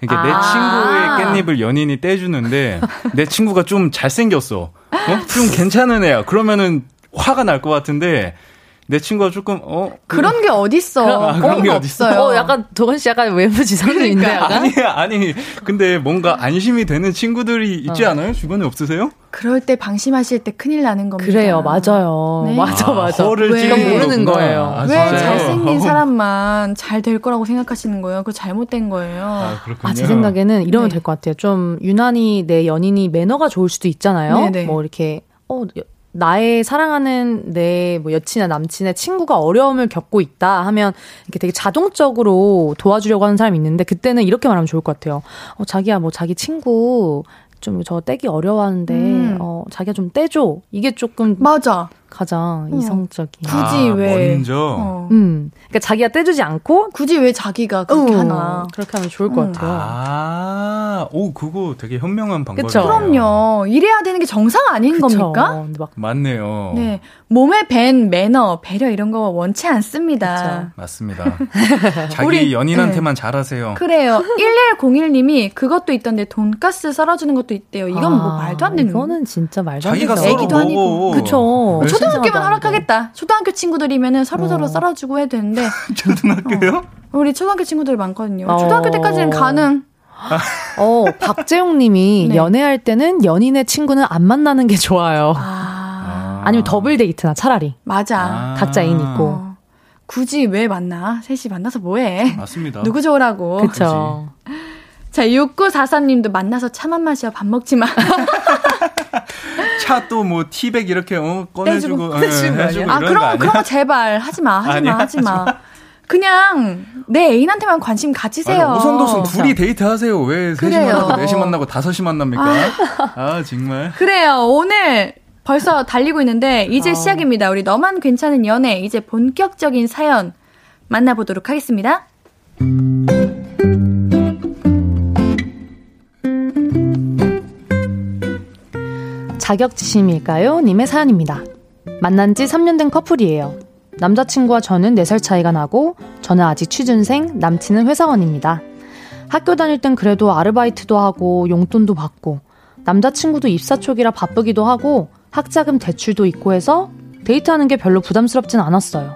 그러니까 내 아. 친구의 깻잎을 연인이 떼주는데 내 친구가 좀 잘생겼어. 어? 좀 괜찮은 애야. 그러면은 화가 날 것 같은데 내 친구가 조금 어 그런 게 어딨어. 아, 그런 게 어, 어딨어? 없어요. 어, 약간 도건 씨 약간 외모 지상주의인데 약간. 아니 아니 근데 뭔가 안심이 되는 친구들이 있지 않아요? 주변에 없으세요? 그럴 때 방심하실 때 큰일 나는 겁니다. 그래요, 맞아요. 네. 맞아, 아, 맞아. 허를 왜? 찌르는 모르는. 거예요. 아, 왜? 잘생긴 어. [laughs] 사람만 잘 될 거라고 생각하시는 거예요? 그거 잘못된 거예요. 아, 그렇군요. 아, 제 생각에는 이러면 네. 될것 같아요. 좀 유난히 내 연인이 매너가 좋을 수도 있잖아요. 네네. 뭐 이렇게 어 여- 나의 사랑하는 내 뭐 여친이나 남친의 친구가 어려움을 겪고 있다 하면 이렇게 되게 자동적으로 도와주려고 하는 사람이 있는데 그때는 이렇게 말하면 좋을 것 같아요. 어 자기야 뭐 자기 친구 좀 저 떼기 어려워하는데 음. 어 자기가 좀 떼줘. 이게 조금 맞아. 가장 어. 이성적인. 굳이 아, 왜? 먼저 어. 음. 그러니까 자기가 떼주지 않고 굳이 왜 자기가 그렇게 어, 하나? 그렇게 하면 좋을 것 음. 같아요. 아, 오 그거 되게 현명한 방법이에요. 그쵸? 그럼요. 이래야 되는 게 정상 아닌 그쵸. 겁니까? 막 맞네요. 네. 몸에 밴 매너, 배려 이런 거 원치 않습니다. 맞습니다. 자기 우리- 연인한테만 잘하세요. 그래요. 1101님이 그것도 있던데 돈가스 썰어주는 것도 있대요. 이건 뭐 아, 말도 안 되는 거. 이거는 진짜 말도 안 자기가 되죠. 썰어 애기도 아니고. 먹어. 그쵸. 초등학교면 신상하다, 허락하겠다. 초등학교 친구들이면은 서로 서로 어. 썰어주고 해도 되는데 [laughs] 초등학교요? 우리 초등학교 친구들 많거든요. 어. 초등학교 때까지는 가능. 어, 박재용 님이 [laughs] 네. 연애할 때는 연인의 친구는 안 만나는 게 좋아요. 아, [laughs] 아니면 더블 데이트나 차라리. 맞아. 아. 각자 애인 있고. 어. 굳이 왜 만나? 셋이 만나서 뭐해? 맞습니다. [laughs] 누구 좋으라고. 그쵸. 자, 6943님도 만나서 차만 마셔. 밥 먹지 마. 차 또 뭐 티백 이렇게 어, 꺼내주고 예, 해주는 거 해주고? 아, 그럼? 그런 거 제발 하지 마. 하지 아니야, 마. 하지 마. 그냥 내 애인한테만 관심 가지세요. 오손도손 둘이 데이트 하세요. 왜 셋이 그래요. 만나고 넷이 만나고 다섯이 만납니까? 아, 정말. 그래요. 오늘 벌써 달리고 있는데 이제 어. 시작입니다. 우리 너만 괜찮은 연애 이제 본격적인 사연 만나보도록 하겠습니다. 자격지심일까요? 님의 사연입니다. 만난 지 3년 된 커플이에요. 남자친구와 저는 4살 차이가 나고 저는 아직 취준생, 남친은 회사원입니다. 학교 다닐 땐 그래도 아르바이트도 하고 용돈도 받고 남자친구도 입사 초기라 바쁘기도 하고 학자금 대출도 있고 해서 데이트하는 게 별로 부담스럽진 않았어요.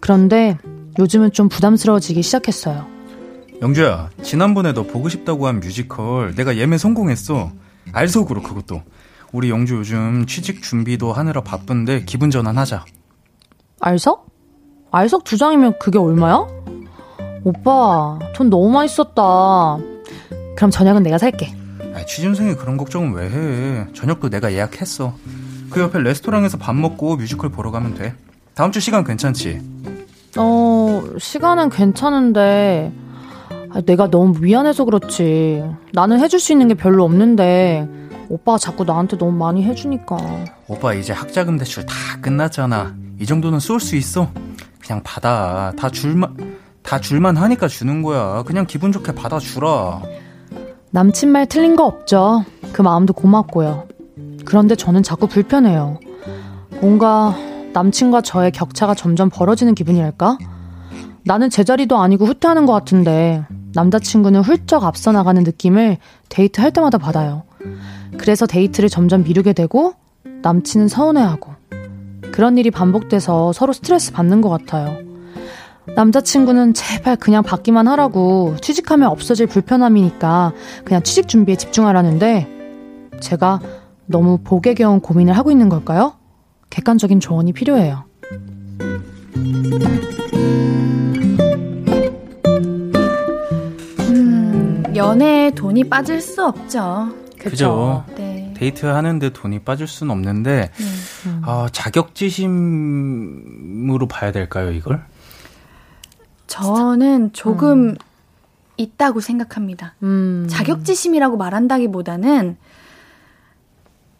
그런데 요즘은 좀 부담스러워지기 시작했어요. 영주야, 지난번에 너 보고 싶다고 한 뮤지컬 내가 예매 성공했어. 알속으로 그것도. 우리 영주 요즘 취직 준비도 하느라 바쁜데 기분 전환하자. 알석? 알석 두 장이면 그게 얼마야? 오빠, 돈 너무 많이 썼다. 그럼 저녁은 내가 살게. 아, 취준생이 그런 걱정은 왜 해? 저녁도 내가 예약했어. 그 옆에 레스토랑에서 밥 먹고 뮤지컬 보러 가면 돼. 다음 주 시간 괜찮지? 어, 시간은 괜찮은데, 아, 내가 너무 미안해서 그렇지. 나는 해줄 수 있는 게 별로 없는데, 오빠가 자꾸 나한테 너무 많이 해주니까. 오빠 이제 학자금 대출 다 끝났잖아. 이 정도는 쏠 수 있어. 그냥 받아. 다 줄만, 다 줄만 하니까 주는 거야. 그냥 기분 좋게 받아주라. 남친 말 틀린 거 없죠. 그 마음도 고맙고요. 그런데 저는 자꾸 불편해요. 뭔가 남친과 저의 격차가 점점 벌어지는 기분이랄까? 나는 제자리도 아니고 후퇴하는 것 같은데 남자친구는 훌쩍 앞서 나가는 느낌을 데이트 할 때마다 받아요. 그래서 데이트를 점점 미루게 되고 남친은 서운해하고 그런 일이 반복돼서 서로 스트레스 받는 것 같아요. 남자친구는 제발 그냥 받기만 하라고 취직하면 없어질 불편함이니까 그냥 취직 준비에 집중하라는데 제가 너무 복에 겨운 고민을 하고 있는 걸까요? 객관적인 조언이 필요해요. 음, 연애에 돈이 빠질 수 없죠. 그죠. 네. 데이트 하는데 돈이 빠질 수는 없는데, 음. 아, 자격지심으로 봐야 될까요, 이걸? 저는 조금 있다고 생각합니다. 음. 자격지심이라고 말한다기보다는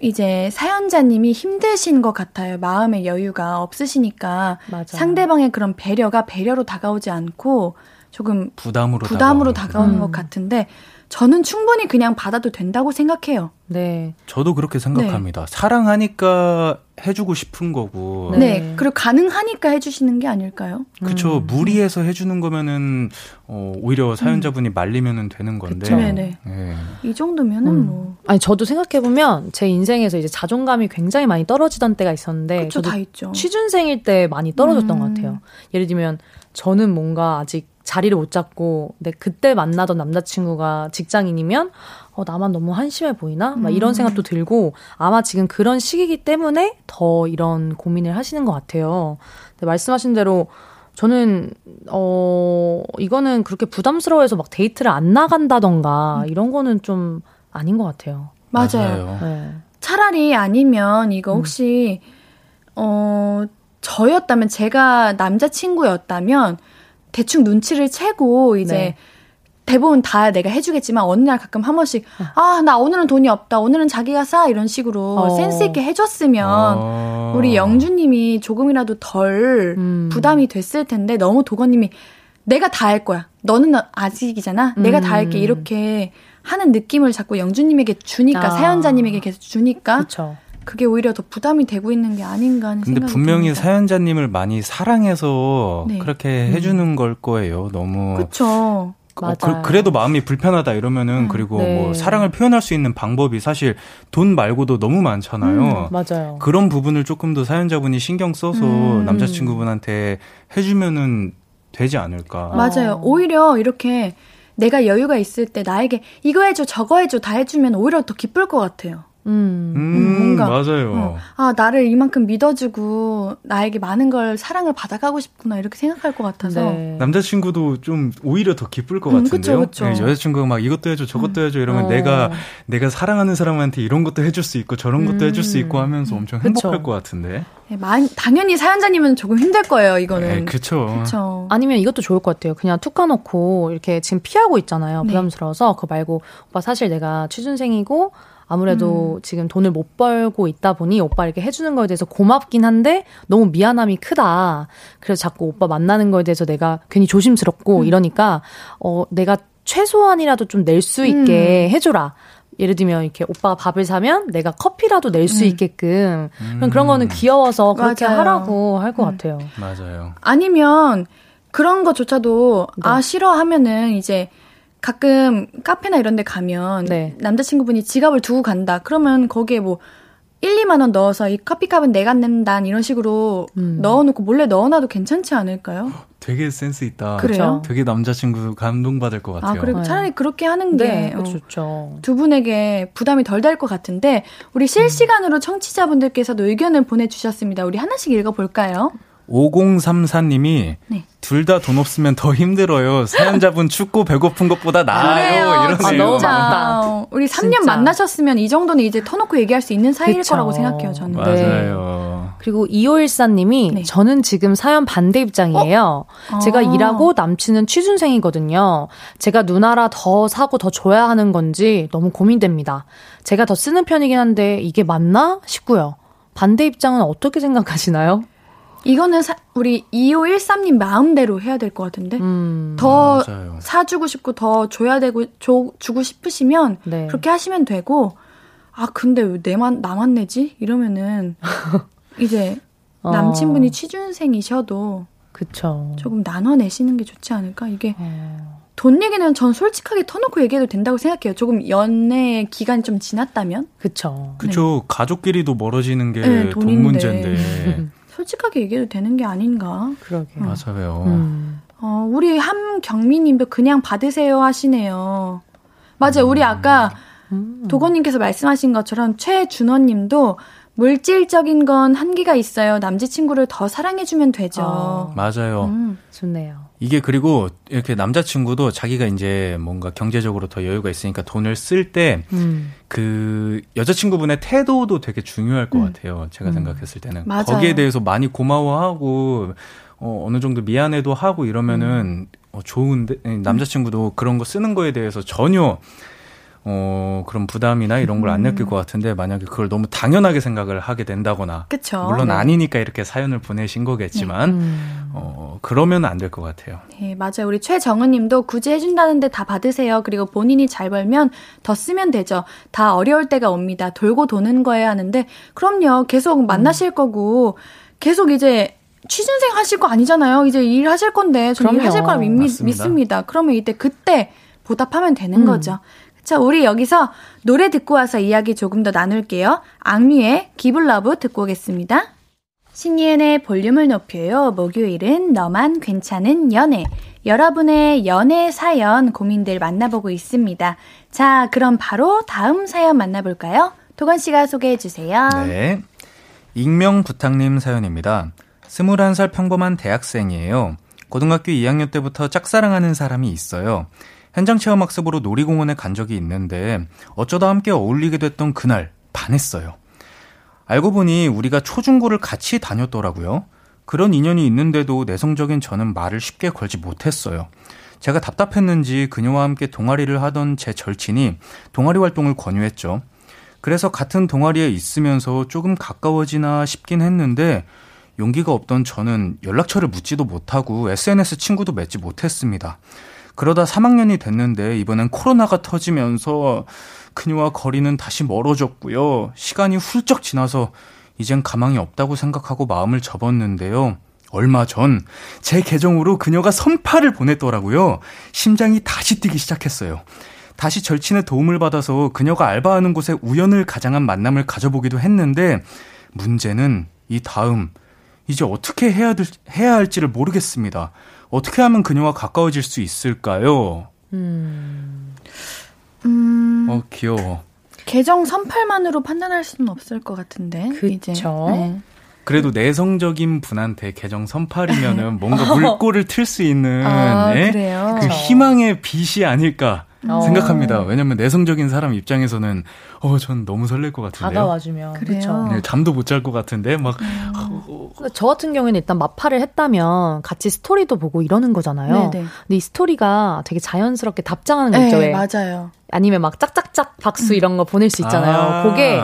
이제 사연자님이 힘드신 것 같아요. 마음의 여유가 없으시니까 맞아. 상대방의 그런 배려가 배려로 다가오지 않고 조금 부담으로 부담으로 다가오는 다가오는 음. 것 같은데 저는 충분히 그냥 받아도 된다고 생각해요. 네. 저도 그렇게 생각합니다. 사랑하니까 해주고 싶은 거고. 네. 네. 그리고 가능하니까 해주시는 게 아닐까요? 그쵸. 음. 무리해서 해주는 거면은, 어, 오히려 사연자분이 말리면은 되는 건데. 그쵸. 네네. 예. 이 정도면은 음. 뭐. 아니 저도 생각해 보면 제 인생에서 이제 자존감이 굉장히 많이 떨어지던 때가 있었는데 그쵸, 다 있죠. 취준생일 때 많이 떨어졌던 음. 것 같아요. 예를 들면 저는 뭔가 아직 자리를 못 잡고 내 그때 만나던 남자친구가 직장인이면 어 나만 너무 한심해 보이나? 막 이런 음. 생각도 들고 아마 지금 그런 시기이기 때문에 더 이런 고민을 하시는 것 같아요. 근데 말씀하신 대로 저는 어 이거는 그렇게 부담스러워해서 막 데이트를 안 나간다던가 이런 거는 좀 아닌 것 같아요. 맞아요. 네. 차라리 아니면 음. 이거 혹시 어 저였다면 제가 남자친구였다면 대충 눈치를 채고 이제 네. 대부분 다 내가 해주겠지만 어느 날 가끔 한 번씩 어. 아나 오늘은 돈이 없다 오늘은 자기가 사 이런 식으로 어. 센스 있게 해줬으면 어. 우리 영주님이 조금이라도 덜 음. 부담이 됐을 텐데 너무 도건님이 내가 다 할 거야 너는 아직이잖아 내가 다 할게 음. 이렇게 하는 느낌을 자꾸 영주님에게 주니까 아. 사연자님에게 계속 주니까 그렇죠. 그게 오히려 더 부담이 되고 있는 게 아닌가 하는 근데 생각이 분명히 듭니다. 사연자님을 많이 사랑해서 네. 그렇게 음. 해주는 걸 거예요. 너무. 그쵸. 어, 맞아요. 그, 래도 마음이 불편하다 이러면은 음. 그리고 네. 뭐 사랑을 표현할 수 있는 방법이 사실 돈 말고도 너무 많잖아요. 맞아요. 그런 부분을 조금 더 사연자분이 신경 써서 음. 남자친구분한테 해주면은 되지 않을까. 어. 맞아요. 오히려 이렇게 내가 여유가 있을 때 나에게 이거 해줘 저거 해줘 다 해주면 오히려 더 기쁠 것 같아요. 음. 음, 뭔가, 맞아요. 어, 아 나를 이만큼 믿어주고 나에게 많은 걸 사랑을 받아가고 싶구나 이렇게 생각할 것 같아서 네. 남자친구도 좀 오히려 더 기쁠 것 음, 같은데요. 그쵸, 그쵸. 네, 여자친구가 막 이것도 해줘, 저것도 해줘 이러면 어. 내가 내가 사랑하는 사람한테 이런 것도 해줄 수 있고 저런 것도 음. 해줄 수 있고 하면서 엄청 그쵸. 행복할 것 같은데. 네, 만- 당연히 사연자님은 조금 힘들 거예요 이거는. 네, 그쵸. 그렇죠. 아니면 이것도 좋을 것 같아요. 그냥 툭 까놓고 이렇게 지금 피하고 있잖아요. 네. 부담스러워서 그거 말고 오빠 사실 내가 취준생이고 아무래도 음. 지금 돈을 못 벌고 있다 보니 오빠 이렇게 해주는 거에 대해서 고맙긴 한데 너무 미안함이 크다. 그래서 자꾸 오빠 만나는 거에 대해서 내가 괜히 조심스럽고 음. 이러니까 어 내가 최소한이라도 좀 낼 수 있게 해줘라. 예를 들면 이렇게 오빠가 밥을 사면 내가 커피라도 낼수 음. 있게끔 음. 그런 거는 귀여워서 그렇게 맞아요. 하라고 할것 음. 같아요. 맞아요. 아니면 그런 거조차도 네. 아 싫어하면은 이제 가끔 카페나 이런 데 가면 네. 남자친구분이 지갑을 두고 간다. 그러면 거기에 뭐 1, 2만 원 넣어서 이 커피값은 내가 낸다 이런 식으로 음. 넣어놓고 몰래 넣어놔도 괜찮지 않을까요? 되게 센스 있다. 그래요? 되게 남자친구 감동받을 것 같아요. 아, 그래 네. 차라리 그렇게 하는 게 네, 어, 좋죠. 두 분에게 부담이 덜 될 것 같은데 우리 실시간으로 청취자분들께서도 의견을 보내주셨습니다. 우리 하나씩 읽어볼까요? 5034님이 네. 둘다 돈 없으면 더 힘들어요. 사연자분 춥고 배고픈 것보다 나아요. 이러네요. 아, 너무 많다. 우리 3년 진짜. 만나셨으면 이 정도는 이제 터놓고 얘기할 수 있는 사이일 그쵸. 거라고 생각해요, 저는. 맞아요. 네. 그리고 2514님이 네. 저는 지금 사연 반대 입장이에요. 어? 제가 아. 일하고 남친은 취준생이거든요. 제가 누나라 더 사고 더 줘야 하는 건지 너무 고민됩니다. 제가 더 쓰는 편이긴 한데 이게 맞나 싶고요. 반대 입장은 어떻게 생각하시나요? 이거는 사, 우리 2513님 마음대로 해야 될 것 같은데 음, 더 맞아요. 사주고 싶고 더 줘야 되고 줘, 주고 싶으시면 네. 그렇게 하시면 되고 아 근데 왜 내만 나만 내지 이러면은 [laughs] 이제 어. 남친분이 취준생이셔도 그쵸. 조금 나눠 내시는 게 좋지 않을까 이게 어. 돈 얘기는 전 솔직하게 터놓고 얘기해도 된다고 생각해요. 조금 연애 기간이 좀 지났다면. 그쵸. 그쵸. 네. 가족끼리도 멀어지는 게돈 네, 문제인데. [laughs] 솔직하게 얘기해도 되는 게 아닌가. 그러게. 요 맞아요. 음. 어, 우리 함경미님도 그냥 받으세요 하시네요. 맞아요. 우리 아까 음. 도건님께서 말씀하신 것처럼 최준원님도 물질적인 건 한계가 있어요. 남자친구를 더 사랑해주면 되죠. 어. 맞아요. 음, 좋네요. 이게 그리고 이렇게 남자친구도 자기가 이제 뭔가 경제적으로 더 여유가 있으니까 돈을 쓸 때그 음. 그 여자친구분의 태도도 되게 중요할 것 음. 같아요. 제가 음. 생각했을 때는. 맞아요. 거기에 대해서 많이 고마워하고 어, 어느 정도 미안해도 하고 이러면은 음. 어, 좋은데 남자친구도 그런 거 쓰는 거에 대해서 전혀 어, 그런 부담이나 이런 걸안 느낄 것 같은데 만약에 그걸 너무 당연하게 생각을 하게 된다거나 그쵸. 물론 네. 아니니까 이렇게 사연을 보내신 거겠지만 네. 음. 어, 그러면 안 될 것 같아요. 네, 맞아요. 우리 최정은 님도 굳이 해준다는데 다 받으세요. 그리고 본인이 잘 벌면 더 쓰면 되죠. 다 어려울 때가 옵니다. 돌고 도는 거예요 하는데 그럼요. 계속 만나실 음. 거고 계속 이제 취준생 하실 거 아니잖아요. 이제 일 하실 건데 저는 일 하실 거라 믿, 믿습니다. 그러면 이때 그때 보답하면 되는 음. 거죠. 자, 우리 여기서 노래 듣고 와서 이야기 조금 더 나눌게요. 악뮤의 기블러브 듣고 오겠습니다. 신예은의 볼륨을 높여요. 목요일은 너만 괜찮은 연애. 여러분의 연애 사연 고민들 만나보고 있습니다. 자, 그럼 바로 다음 사연 만나볼까요? 도건 씨가 소개해 주세요. 네. 익명 부탁님 사연입니다. 21살 평범한 대학생이에요. 고등학교 2학년 때부터 짝사랑하는 사람이 있어요. 현장 체험 학습으로 놀이공원에 간 적이 있는데 어쩌다 함께 어울리게 됐던 그날 반했어요. 알고 보니 우리가 초중고를 같이 다녔더라고요. 그런 인연이 있는데도 내성적인 저는 말을 쉽게 걸지 못했어요. 제가 답답했는지 그녀와 함께 동아리를 하던 제 절친이 동아리 활동을 권유했죠. 그래서 같은 동아리에 있으면서 조금 가까워지나 싶긴 했는데 용기가 없던 저는 연락처를 묻지도 못하고 SNS 친구도 맺지 못했습니다. 그러다 3학년이 됐는데 이번엔 코로나가 터지면서 그녀와 거리는 다시 멀어졌고요. 시간이 훌쩍 지나서 이젠 가망이 없다고 생각하고 마음을 접었는데요. 얼마 전 제 계정으로 그녀가 선파를 보냈더라고요. 심장이 다시 뛰기 시작했어요. 다시 절친의 도움을 받아서 그녀가 알바하는 곳에 우연을 가장한 만남을 가져보기도 했는데 문제는 이 다음 이제 어떻게 해야, 해야 할지를 모르겠습니다. 어떻게 하면 그녀와 가까워질 수 있을까요? 음. 음. 어, 귀여워. 계정 선팔만으로 판단할 수는 없을 것 같은데. 그렇죠. 네. 그래도 내성적인 분한테 계정 선팔이면은 뭔가 [laughs] 물꼬를 틀 수 있는 아, 네? 그 희망의 빛이 아닐까 어. 생각합니다. 왜냐면 내성적인 사람 입장에서는 어, 전 너무 설렐 것 같은데요. 다가와주면 그렇죠. 네, 잠도 못 잘 것 같은데 막. 음. 어, 저 같은 경우에는 일단 마파를 했다면 같이 스토리도 보고 이러는 거잖아요. 네네. 근데 이 스토리가 되게 자연스럽게 답장하는 거 있죠. 네, 맞아요. 아니면 막 짝짝짝 박수 음. 이런 거 보낼 수 있잖아요. 아. 그게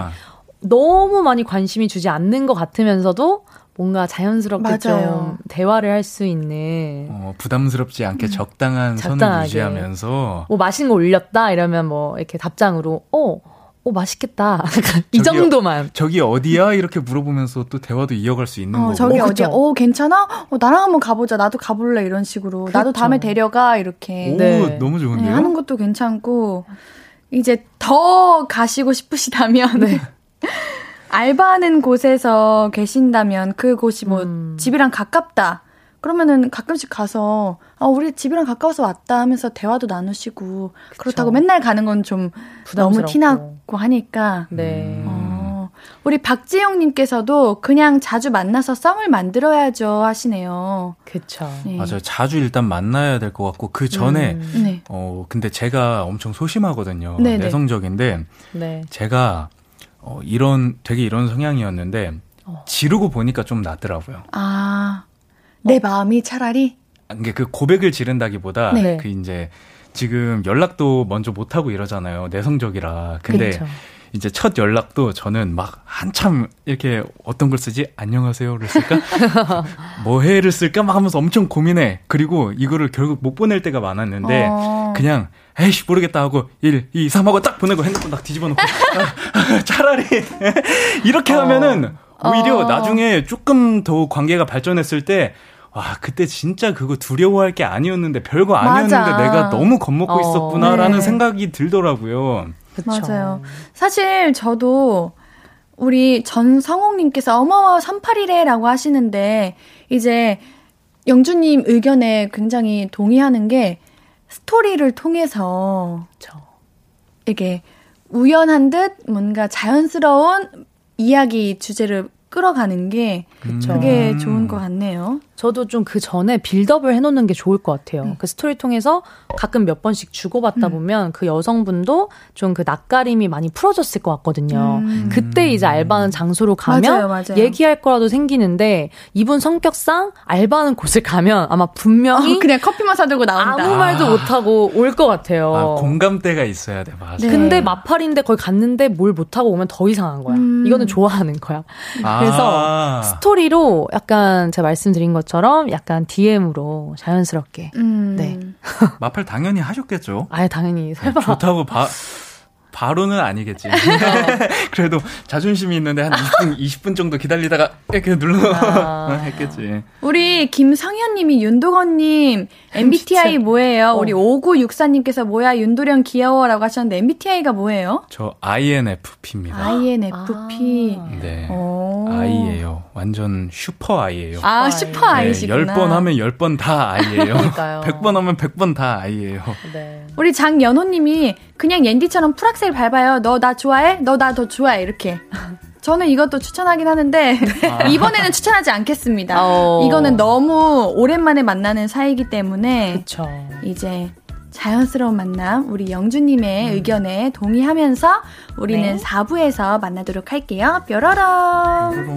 너무 많이 관심이 주지 않는 것 같으면서도 뭔가 자연스럽게 맞아요. 좀 대화를 할 수 있는 어, 부담스럽지 않게 음. 적당한 선을 유지하면서. 뭐 맛있는 거 올렸다 이러면 뭐 이렇게 답장으로 어, 어 맛있겠다. [laughs] 이 정도만. 저기 어디야? 이렇게 물어보면서 또 대화도 이어갈 수 있는 어, 거고. 저기 어, 어디야 어 괜찮아? 어 나랑 한번 가보자. 나도 가볼래. 이런 식으로. 그렇죠. 나도 다음에 데려가. 이렇게. 오 네. 너무 좋은데요? 네, 하는 것도 괜찮고. 이제 더 가시고 싶으시다면 네. [laughs] 알바하는 곳에서 계신다면 그곳이 뭐 음. 집이랑 가깝다. 그러면은 가끔씩 가서 아 우리 집이랑 가까워서 왔다 하면서 대화도 나누시고 그쵸. 그렇다고 맨날 가는 건 좀 너무 티나고 하니까 네. 어, 우리 박지영 님께서도 그냥 자주 만나서 썸을 만들어야죠 하시네요. 그렇죠. 네. 맞아요. 자주 일단 만나야 될 것 같고 그 전에 음. 네. 어 근데 제가 엄청 소심하거든요. 네네. 내성적인데 네. 제가 어, 이런 되게 이런 성향이었는데 어. 지르고 보니까 좀 낫더라고요. 아, 내 어. 마음이 차라리 이게 그 고백을 지른다기보다 네. 그 이제 지금 연락도 먼저 못 하고 이러잖아요. 내성적이라. 근데 그쵸. 이제 첫 연락도 저는 막 한참 이렇게 어떤 걸 쓰지? 안녕하세요를 쓸까? [laughs] 뭐 해를 쓸까? 막 하면서 엄청 고민해. 그리고 이거를 결국 못 보낼 때가 많았는데 어. 그냥 에이씨 모르겠다 하고 1, 2, 3 하고 딱 보내고 핸드폰 딱 뒤집어 놓고 [laughs] 차라리 이렇게 어. 하면은 오히려 어. 나중에 조금 더 관계가 발전했을 때 와, 그때 진짜 그거 두려워할 게 아니었는데 별거 아니었는데 맞아. 내가 너무 겁먹고 어, 있었구나라는 네. 생각이 들더라고요. 그쵸. 맞아요. 사실 저도 우리 전성홍님께서 어머머 38이래라고 하시는데 이제 영주님 의견에 굉장히 동의하는 게 스토리를 통해서 그쵸. 이게 우연한 듯 뭔가 자연스러운 이야기 주제를 끌어가는 게 그쵸. 그게 좋은 것 같네요. 저도 좀 그 전에 빌드업을 해놓는 게 좋을 것 같아요. 음. 그 스토리 통해서 가끔 몇 번씩 주고받다 음. 보면 그 여성분도 좀 그 낯가림이 많이 풀어졌을 것 같거든요. 음. 그때 이제 알바하는 장소로 가면 맞아요, 맞아요. 얘기할 거라도 생기는데 이분 성격상 알바하는 곳을 가면 아마 분명히 어, 그냥 커피만 사들고 나온다. 아무 말도 아. 못하고 올 것 같아요. 아, 공감대가 있어야 돼, 맞아. 네. 근데 마팔인데 거기 갔는데 뭘 못하고 오면 더 이상한 거야. 음. 이거는 좋아하는 거야. 아. 그래서 스토리로 약간 제가 말씀드린 것 처럼 약간 DM으로 자연스럽게. 음. 네. 마팔 당연히 하셨겠죠. 아, 당연히. 설마. 좋다고 봐. 바로는 아니겠지. [laughs] 그래도 자존심이 있는데 한 20분, 20분 정도 기다리다가 이렇게 눌러 아. [laughs] 했겠지. 우리 김성현 님이 윤도건 님 MBTI 뭐예요? 어. 우리 5964님께서 뭐야 윤도령 귀여워라고 하셨는데 MBTI가 뭐예요? 저 INFP입니다. INFP. 아. 네. 오. I예요. 완전 슈퍼 I예요. 아, 슈퍼 I시구나. 네, 10번 하면 10번 다 I예요. 100번 [laughs] 하면 100번 다 I예요. 네. 우리 장연호 님이 그냥 옌디처럼 풀악셀 밟아요. 너 나 좋아해? 너 나 더 좋아해. 이렇게. [laughs] 저는 이것도 추천하긴 하는데 아. [laughs] 이번에는 추천하지 않겠습니다. 어. 이거는 너무 오랜만에 만나는 사이기 때문에 그쵸. 이제 자연스러운 만남 우리 영주님의 음. 의견에 동의하면서 우리는 네. 4부에서 만나도록 할게요. 뾰로롱.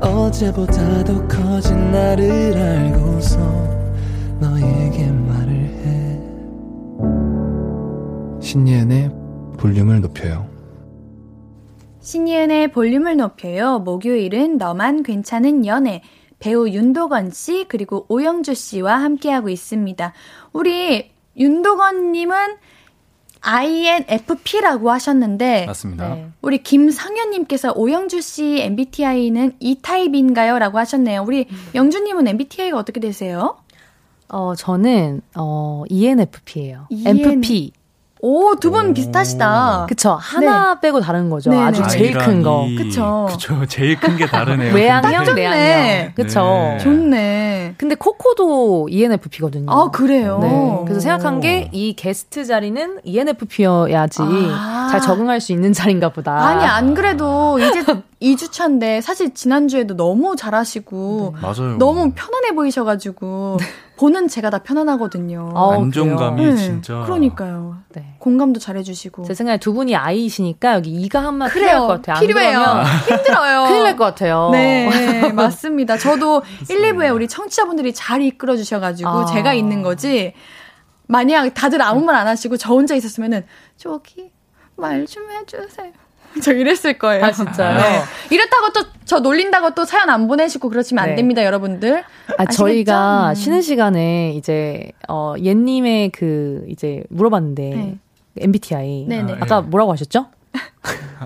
어제보다 더 커진 나를 알고서 너에게 말을 해. 신예은의 볼륨을 높여요. 신예은의 볼륨을 높여요. 목요일은 너만 괜찮은 연애. 배우 윤도건 씨 그리고 오영주 씨와 함께하고 있습니다. 우리 윤도건 님은 INFP라고 하셨는데 맞습니다. 네. 우리 김상현님께서 오영주 씨 MBTI는 E 타입인가요?라고 하셨네요. 우리 음. 영주님은 MBTI가 어떻게 되세요? 어 저는 어 ENFP예요. EN... MFP. 오, 두 분 비슷하시다. 그쵸. 하나 네. 빼고 다른 거죠. 네네. 아주 제일 큰 거. 그쵸. 그쵸. 제일 큰 게 다르네요. 좋네. 내양형. 그쵸. 네. 좋네. 근데 코코도 ENFP거든요. 아, 그래요? 네. 그래서 생각한 게 이 게스트 자리는 ENFP여야지 아. 잘 적응할 수 있는 자리인가 보다. 아니, 안 그래도 이제 [laughs] 2주 차인데 사실 지난주에도 너무 잘하시고 맞아요. 너무 편안해 보이셔가지고 보는 제가 다 편안하거든요. 어, 안정감이 네, 진짜. 그러니까요. 네. 공감도 잘해주시고. 제 생각에 두 분이 아이시니까 여기 이가 한마 필요할 그래요. 것 같아요. 안 필요해요. [laughs] 힘들어요. 큰일 날 것 같아요. 네, 맞습니다. 저도 1, 2부에 우리 청취자분들이 잘 이끌어 주셔가지고 아. 제가 있는 거지. 만약 다들 아무 말 안 하시고 저 혼자 있었으면은 저기 말 좀 해주세요. [laughs] 저 이랬을 거예요. 아, 진짜요? 네. 이렇다고 또 저 놀린다고 또 사연 안 보내시고 그러시면 안 네. 됩니다, 여러분들. 아, 아시겠죠? 저희가 음. 쉬는 시간에 이제 어 옛님의 그 이제 물어봤는데 네. MBTI 네네. 아까 뭐라고 하셨죠?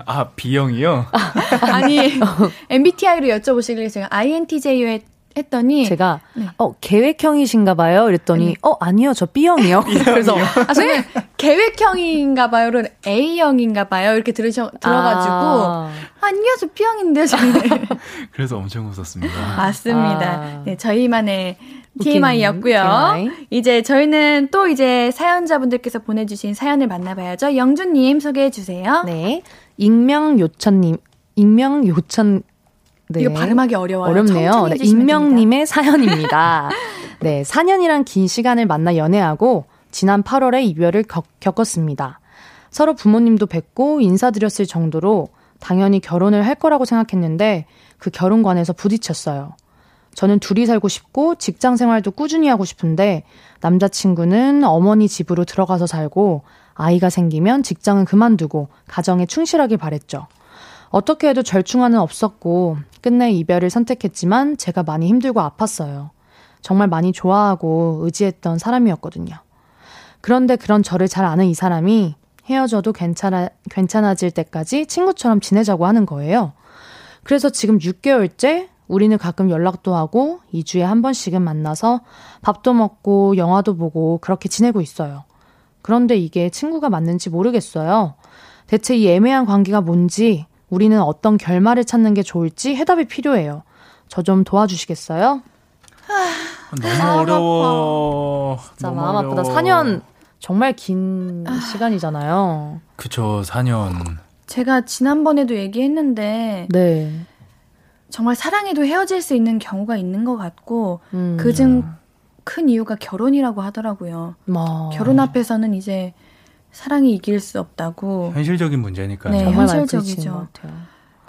아, B형이요? [laughs] 아 니 [laughs] MBTI로 여쭤보시길래 제가 INTJ로 했더니 제가 네. 어 계획형이신가 봐요. 이랬더니 어 아니요 저 B형이요. [laughs] 그래서 아, 저는 계획형인가 봐요를 A형인가 봐요. 이렇게 들으셔, 들어가지고. 아, 아니요, 저 B형인데요, 저는. [laughs] 그래서 엄청 웃었습니다. [laughs] 맞습니다. 아. 네, 저희만의 TMI였고요. TMI. 이제 저희는 또 이제 사연자분들께서 보내주신 사연을 만나봐야죠. 영준님 소개해 주세요. 네 익명 요천님 익명 요천 네. 이거 발음하기 어려워요. 어렵네요. 네. 익명님의 사연입니다. [laughs] 네, 4년이란 긴 시간을 만나 연애하고 지난 8월에 이별을 겪, 겪었습니다. 서로 부모님도 뵙고 인사드렸을 정도로 당연히 결혼을 할 거라고 생각했는데 그 결혼관에서 부딪혔어요. 저는 둘이 살고 싶고 직장 생활도 꾸준히 하고 싶은데 남자친구는 어머니 집으로 들어가서 살고 아이가 생기면 직장은 그만두고 가정에 충실하길 바랬죠. 어떻게 해도 절충안은 없었고 끝내 이별을 선택했지만 제가 많이 힘들고 아팠어요. 정말 많이 좋아하고 의지했던 사람이었거든요. 그런데 그런 저를 잘 아는 이 사람이 헤어져도 괜찮아, 괜찮아질 때까지 친구처럼 지내자고 하는 거예요. 그래서 지금 6개월째 우리는 가끔 연락도 하고 2주에 한 번씩은 만나서 밥도 먹고 영화도 보고 그렇게 지내고 있어요. 그런데 이게 친구가 맞는지 모르겠어요. 대체 이 애매한 관계가 뭔지 우리는 어떤 결말을 찾는 게 좋을지 해답이 필요해요. 저 좀 도와주시겠어요? 너무 어려워. 진짜 너무 마음 아프다. 어려워. 4년 정말 긴 시간이잖아요. 그쵸, 4년. 제가 지난번에도 얘기했는데 네. 정말 사랑해도 헤어질 수 있는 경우가 있는 것 같고 음. 그중 큰 이유가 결혼이라고 하더라고요. 뭐. 결혼 앞에서는 이제 사랑이 이길 수 없다고. 현실적인 문제니까요. 네. 현실적이죠.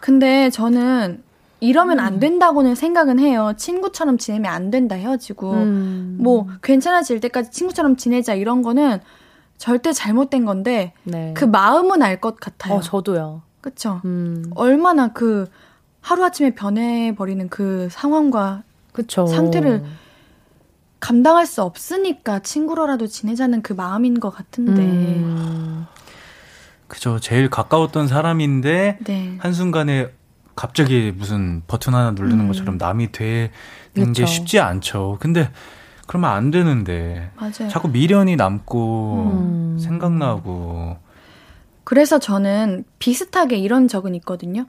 근데 저는 이러면 음. 안 된다고는 생각은 해요. 친구처럼 지내면 안 된다 헤어지고 음. 뭐 괜찮아질 때까지 친구처럼 지내자 이런 거는 절대 잘못된 건데 네. 그 마음은 알 것 같아요. 어, 저도요. 그쵸? 음. 얼마나 그 하루 아침에 변해 버리는 그 상황과 그쵸. 상태를 감당할 수 없으니까 친구로라도 지내자는 그 마음인 것 같은데. 음. 그죠. 제일 가까웠던 사람인데, 네. 한순간에 갑자기 무슨 버튼 하나 누르는 음. 것처럼 남이 되는 그쵸. 게 쉽지 않죠. 근데, 그러면 안 되는데. 맞아요. 자꾸 미련이 남고, 음. 생각나고. 그래서 저는 비슷하게 이런 적은 있거든요.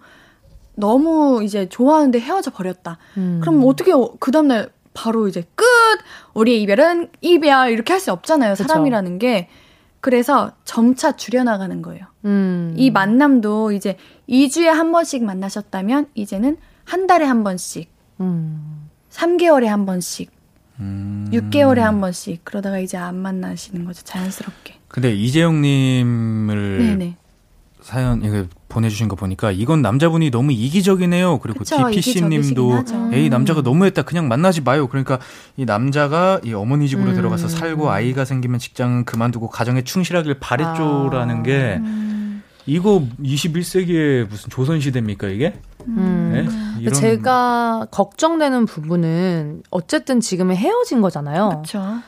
너무 이제 좋아하는데 헤어져 버렸다. 음. 그럼 어떻게 그 다음날 바로 이제 끝! 우리의 이별은 이별! 이렇게 할 수 없잖아요. 그쵸. 사람이라는 게. 그래서 점차 줄여나가는 거예요. 음. 이 만남도 이제 2주에 한 번씩 만나셨다면 이제는 한 달에 한 번씩, 음. 3개월에 한 번씩, 음. 6개월에 한 번씩 그러다가 이제 안 만나시는 거죠. 자연스럽게. 근데 이재영님을 네네. 사연 이거 보내주신 거 보니까 이건 남자분이 너무 이기적이네요. 그리고 그쵸, DPC님도. 에이 남자가 너무했다. 그냥 만나지 마요. 그러니까 이 남자가 이 어머니 집으로 음. 들어가서 살고 아이가 생기면 직장은 그만두고 가정에 충실하길 바랬죠라는 아. 게 음, 이거 21세기의 무슨 조선 시대입니까 이게? 음. 네? 제가 걱정되는 부분은 어쨌든 지금은 헤어진 거잖아요. 그렇죠.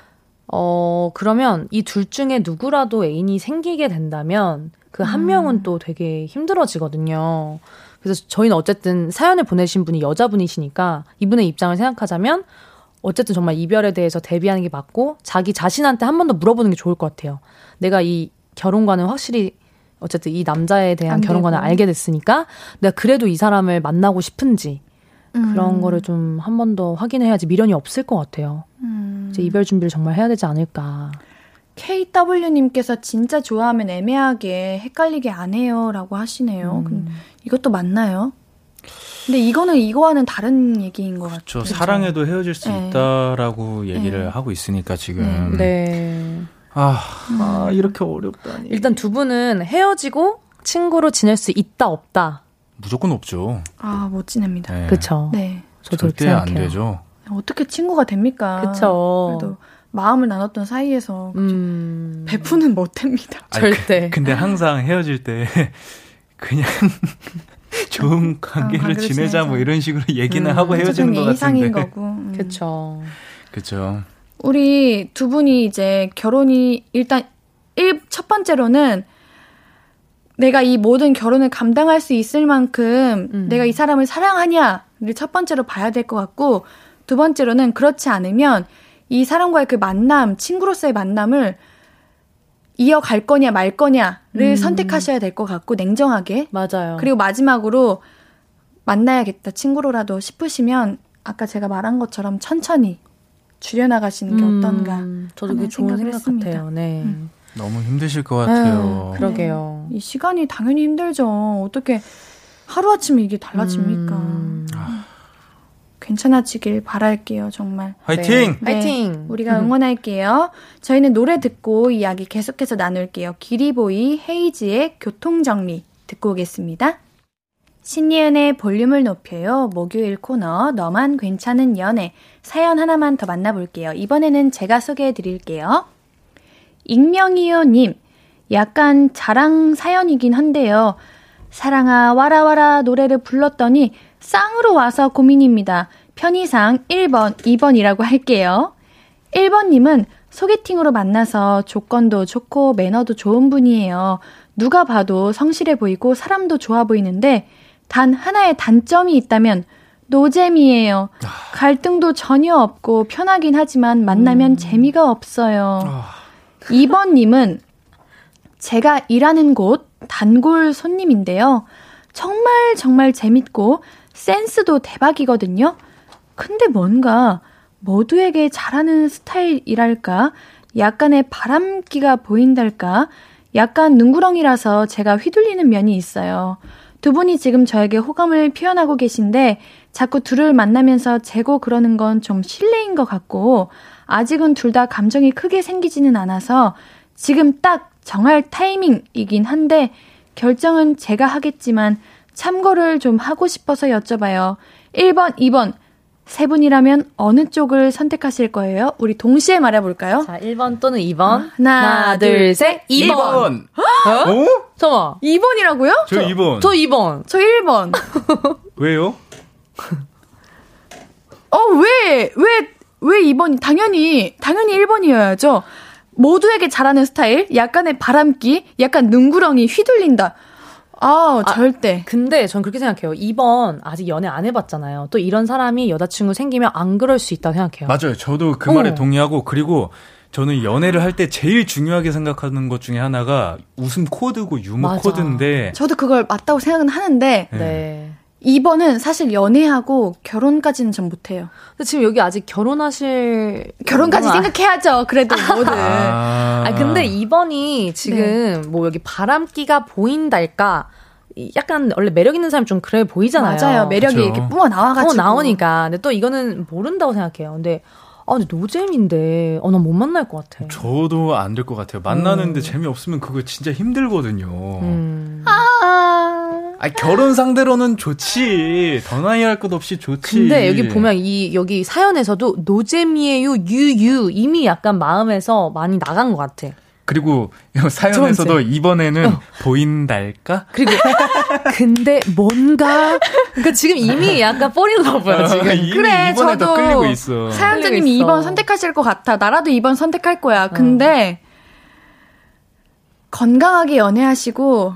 어, 그러면 이 둘 중에 누구라도 애인이 생기게 된다면 그한 음. 명은 또 되게 힘들어지거든요. 그래서 저희는 어쨌든 사연을 보내신 분이 여자분이시니까 이분의 입장을 생각하자면 어쨌든 정말 이별에 대해서 대비하는 게 맞고 자기 자신한테 한 번 더 물어보는 게 좋을 것 같아요. 내가 이 결혼과는 확실히 어쨌든 이 남자에 대한 안 결혼관을. 알게 됐으니까 내가 그래도 이 사람을 만나고 싶은지 음. 그런 거를 좀 한 번 더 확인해야지 미련이 없을 것 같아요. 음. 이제 이별 준비를 정말 해야 되지 않을까. KW님께서 진짜 좋아하면 애매하게 헷갈리게 안 해요 라고 하시네요. 음. 이것도 맞나요? 근데 이거는 이거와는 다른 얘기인 것저 같아요. 사랑해도 헤어질 수 네. 있다라고 얘기를 네. 하고 있으니까 지금 네. 아, 아 이렇게 어렵다니 일단 두 분은 헤어지고 친구로 지낼 수 있다 없다. 무조건 없죠. 아, 못 지냅니다. 네. 그쵸? 네. 저도 절대 안. 되죠. 어떻게 친구가 됩니까? 그쵸. 그래도 마음을 나눴던 사이에서 음. 베푸는 못 됩니다. 아니, 절대. 그, 근데 항상 헤어질 때 [laughs] 그냥 [laughs] 좋은 관계를 관계를 지내자 뭐 지내자. 이런 식으로 얘기는 음, 하고 헤어지는 것 이상인 같은데. [laughs] 거고. 음. 그쵸. 그렇죠. 우리 두 분이 이제 결혼이 일단 일, 첫 번째로는 내가 이 모든 결혼을 감당할 수 있을 만큼 음. 내가 이 사람을 사랑하냐를 첫 번째로 봐야 될 것 같고 두 번째로는 그렇지 않으면 이 사람과의 그 만남, 친구로서의 만남을 이어갈 거냐 말 거냐를 음. 선택하셔야 될 것 같고 냉정하게 맞아요. 그리고 마지막으로 만나야겠다 친구로라도 싶으시면 아까 제가 말한 것처럼 천천히 줄여나가시는 게 음, 어떤가 저도 그게 좋은 생각 했습니다. 같아요. 네. 음. 너무 힘드실 것 같아요. 아유, 그러게요. 이 시간이 당연히 힘들죠. 어떻게 하루아침에 이게 달라집니까? 음. 괜찮아지길 바랄게요, 정말. 화이팅! 네, 화이팅! 우리가 응원할게요. 저희는 노래 듣고 이야기 계속해서 나눌게요. 기리보이 헤이지의 교통정리 듣고 오겠습니다. 신예은의 볼륨을 높여요. 목요일 코너 너만 괜찮은 연애 사연 하나만 더 만나볼게요. 이번에는 제가 소개해 드릴게요. 익명이요님, 약간 자랑 사연이긴 한데요. 사랑아 와라와라 노래를 불렀더니 쌍으로 와서 고민입니다. 편의상 1번, 2번이라고 할게요. 1번님은 소개팅으로 만나서 조건도 좋고 매너도 좋은 분이에요. 누가 봐도 성실해 보이고 사람도 좋아 보이는데 단 하나의 단점이 있다면 노잼이에요. 갈등도 전혀 없고 편하긴 하지만 만나면 재미가 없어요. 2번님은 제가 일하는 곳 단골 손님인데요. 정말 정말 재밌고 센스도 대박이거든요. 근데 뭔가 모두에게 잘하는 스타일이랄까? 약간의 바람기가 보인달까? 약간 능구렁이라서 제가 휘둘리는 면이 있어요. 두 분이 지금 저에게 호감을 표현하고 계신데 자꾸 둘을 만나면서 재고 그러는 건 좀 실례인 것 같고 아직은 둘 다 감정이 크게 생기지는 않아서 지금 딱 정할 타이밍이긴 한데 결정은 제가 하겠지만 참고를 좀 하고 싶어서 여쭤봐요. 1번, 2번. 세 분이라면 어느 쪽을 선택하실 거예요? 우리 동시에 말해볼까요? 자, 1번 또는 2번. 하나, 둘, 셋. 2번. 어? 잠깐만. 2번이라고요? 저 2번. 저 2번. 저 1번. 왜요? 어, 왜, 왜, 왜 2번이? 당연히, 당연히 1번이어야죠. 모두에게 잘하는 스타일, 약간의 바람기, 약간 능구렁이 휘둘린다. 아, 절대. 근데 전 그렇게 생각해요. 2번 아직 연애 안 해봤잖아요. 또 이런 사람이 여자친구 생기면 안 그럴 수 있다고 생각해요. 맞아요. 저도 그 어. 말에 동의하고 그리고 저는 연애를 할 때 제일 중요하게 생각하는 것 중에 하나가 웃음 코드고 유머 맞아. 코드인데 저도 그걸 맞다고 생각은 하는데, 네. 2번은 사실 연애하고 결혼까지는 전 못해요. 근데 지금 여기 아직 결혼하실 결혼까지 아, 생각해야죠. 그래도 뭐든. [laughs] 아, 아 근데 2번이 지금 네. 뭐 여기 바람기가 보인달까 이 약간 원래 매력 있는 사람 좀 그래 보이잖아요. 맞아요. 매력이 그쵸. 이렇게 뿜어 나와가지고. 어 나오니까. 근데 또 이거는 모른다고 생각해요. 근데 아 근데 노잼인데 어 난 못 만날 것 같아. 저도 안 될 것 같아요. 만나는데 재미없으면 그거 진짜 힘들거든요. 음. 아. 아니, 결혼 상대로는 좋지. 더 나이 할 것 없이 좋지. 근데 여기 보면 이 여기 사연에서도 노잼이에요 유유 이미 약간 마음에서 많이 나간 것 같아. 그리고 [laughs] 사연에서도 이번에는 어. 보인달까? 그리고 근데 뭔가 그러니까 지금 이미 약간 뻘인 러브야 지금. 이미 그래, 저도 끌리고 있어. 사연자님이 끌리고 있어. 2번 선택하실 것 같아. 나라도 2번 선택할 거야. 근데 건강하게 연애하시고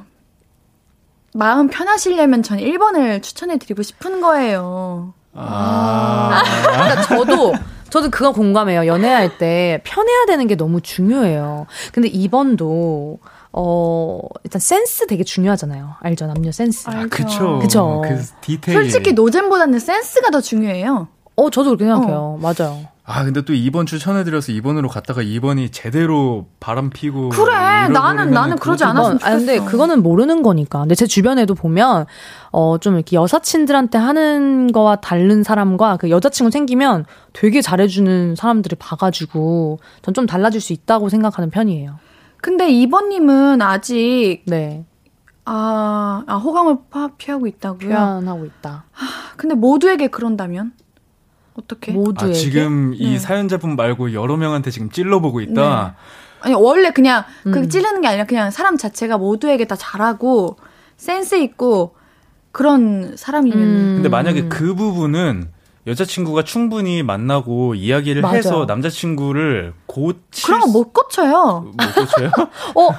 마음 편하시려면 전 1번을 추천해 드리고 싶은 거예요. 아. 그러니까 저도 저도 그거 공감해요. 연애할 때 편해야 되는 게 너무 중요해요. 근데 2번도 어, 일단 센스 되게 중요하잖아요. 알죠? 남녀 센스. 알죠. 그쵸. 그쵸. 그 디테일. 솔직히 노잼보다는 센스가 더 중요해요. 어, 저도 그렇게 생각해요. 맞아요. 아, 근데 또 2번 추천해드려서 2번으로 갔다가 2번이 제대로 바람 피고. 그래, 나는- 잃어버리면은 나는 그러지 않았으면 아, 근데 좋겠어. 그거는 모르는 거니까. 근데 제 주변에도 보면, 어, 좀 이렇게 여사친들한테 하는 거와 다른 사람과 그 여자친구 생기면 되게 잘해주는 사람들을 봐가지고, 전 좀 달라질 수 있다고 생각하는 편이에요. 근데 이번님은 아직 네. 아, 아 호감을 파, 피하고 있다고요. 표현하고 있다. 근데 모두에게 그런다면 어떻게? 모두에게. 아, 지금 이 네. 사연자분 말고 여러 명한테 지금 찔러보고 있다. 아니 원래 그냥 그 음. 찌르는 게 아니라 그냥 사람 자체가 모두에게 다 잘하고 센스 있고 그런 사람이면 음. 근데 만약에 그 부분은 여자친구가 충분히 만나고 이야기를 맞아요. 해서 남자친구를 고칠 거못 고쳐요. 못 고쳐요? [laughs] 어,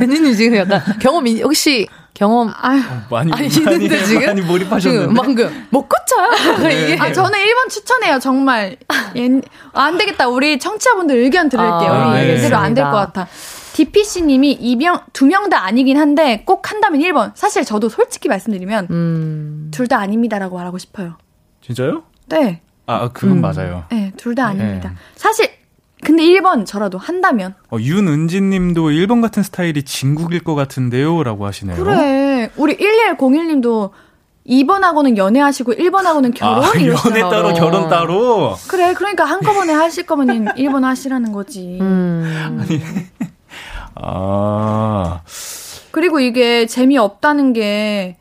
언니님 지금 약간 경험이, 혹시 경험, 아유. 많이 아니, 많이, 있는데 지금? 많이 지금 몰입하셨는데. 방금, 못 고쳐요? 네. 이게. 아, 저는 1번 추천해요, 정말. 예, 아, 안 되겠다. 우리 청취자분들 의견 들을게요. 아, 우리 네. 이대로 안 될 것 같아. DPC님이 이병, 두명 다 아니긴 한데 꼭 한다면 1번. 사실 저도 솔직히 말씀드리면 음. 둘다 아닙니다라고 말하고 싶어요. 진짜요? 네. 아, 그건 음. 맞아요. 네, 둘다 네. 아닙니다. 사실, 근데 1번 저라도 한다면. 어, 윤은진 님도 1번 같은 스타일이 진국일 것 같은데요? 라고 하시네요. 그래. 우리 1101님도 2번하고는 연애하시고 1번하고는 결혼 아. [laughs] 연애 따로, 결혼 따로? 그래, 그러니까 한꺼번에 하실 거면 1번 [laughs] 하시라는 거지. 음. 아, 그리고 이게 재미없다는 게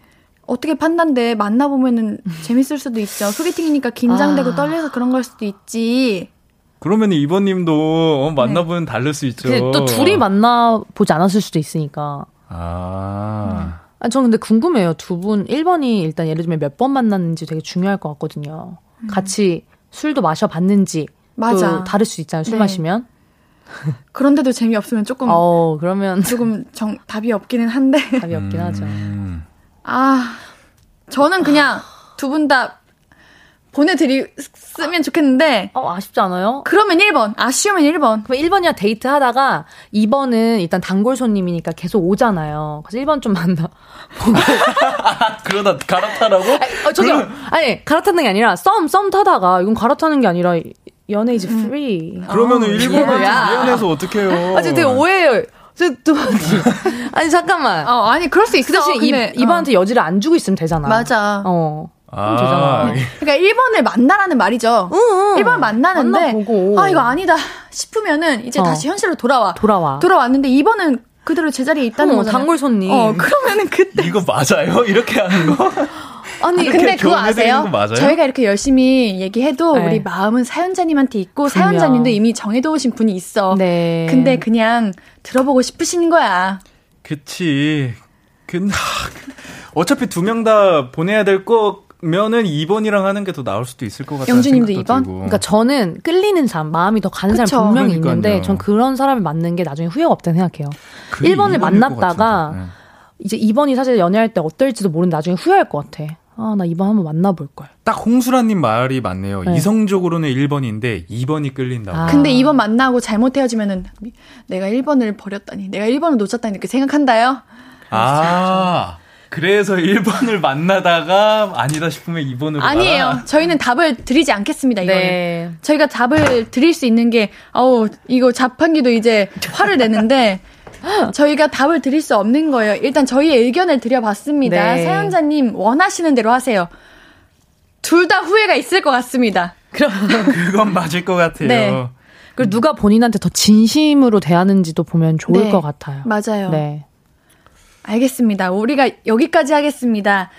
어떻게 판단돼? 만나보면은 재밌을 수도 있죠. 소개팅이니까 긴장되고 아. 떨려서 그런 걸 수도 있지. 그러면 이번 님도 어, 만나보면 다를 수 있죠. 또 둘이 만나 보지 않았을 수도 있으니까. 아. 아, 저는 근데 궁금해요. 두 분, 1번이 일단 예를 들면 몇 번 만났는지 되게 중요할 것 같거든요. 같이 술도 마셔 봤는지. 맞아. 또 다를 수 있잖아요. 술 네. 마시면. 그런데도 재미없으면 조금 어, 그러면 조금 정, 답이 없기는 한데. 답이 없긴 하죠. 음. 아, 저는 그냥 두 분 다 보내드리면 좋겠는데, 어, 아쉽지 않아요? 그러면 1번. 아쉬우면 1번. 그럼 1번이랑 데이트 하다가 2번은 일단 단골 손님이니까 계속 오잖아요. 그래서 1번 좀 만나. [laughs] 그러다 갈아타라고? 어, 저기요. 아니, 갈아타는 게 아니라 썸, 썸 타다가 이건 갈아타는 게 아니라 연애 이제 프리. 그러면은 1번한테 야. 미안해서 어떡해요. 아, 지금 되게 오해해요. 저, 또, [laughs] 아니, 잠깐만. 어, 아니, 그럴 수 있어. 대신 이, 근데, 2번한테 여지를 안 주고 있으면 되잖아. 어. 맞아. 어. 아, 되잖아. 그러니까 1번을 만나라는 말이죠. 응, 응. 1번 만나는데 만나보고. 아 이거 아니다 싶으면은 이제 어. 다시 현실로 돌아와. 돌아와. 돌아왔는데 2번은 그대로 제자리에 있다는 어, 거잖아요. 단골 손님. 어, 그러면은 그때 이거 맞아요? 이렇게 하는 거? [laughs] 아니, 이렇게 근데 그거 아세요? 거 맞아요? 저희가 이렇게 열심히 얘기해도 네. 우리 마음은 사연자님한테 있고 그럼요. 사연자님도 이미 정해놓으신 분이 있어. 네. 근데 그냥 들어보고 싶으신 거야. 그치. 근데, 어차피 두 명 다 보내야 될 거 면은 2번이랑 하는 게 더 나을 수도 있을 것 같아요. 영주님도 생각도 2번? 들고. 그러니까 저는 끌리는 사람, 마음이 더 가는 그쵸. 사람 분명히 그러니까요. 있는데 전 그런 사람을 만난 게 나중에 후회가 없다고 생각해요. 그게 1번을 2번일 것 만났다가. 네. 이제 2번이 사실 연애할 때 어떨지도 모르는데 나중에 후회할 것 같아. 아, 나 2번 한번 만나볼 걸. 딱 홍수라님 말이 맞네요. 네. 이성적으로는 1번인데 2번이 끌린다고. 아. 근데 2번 만나고 잘못 헤어지면은 미- 내가 1번을 버렸다니, 내가 1번을 놓쳤다니 이렇게 생각한다요? 아, 그래서 1번을 만나다가 아니다 싶으면 2번으로 아니에요. 저희는 답을 드리지 않겠습니다, 이거는. 네. 저희가 답을 드릴 수 있는 게, 아우, 이거 자판기도 이제 화를 내는데, 저희가 답을 드릴 수 없는 거예요. 일단 저희의 의견을 드려봤습니다. 네. 사연자님 원하시는 대로 하세요. 둘 다 후회가 있을 것 같습니다. [laughs] 그건 맞을 것 같아요. 네. 그리고 누가 본인한테 더 진심으로 대하는지도 보면 좋을 네. 것 같아요. 맞아요. 네. 알겠습니다. 우리가 여기까지 하겠습니다.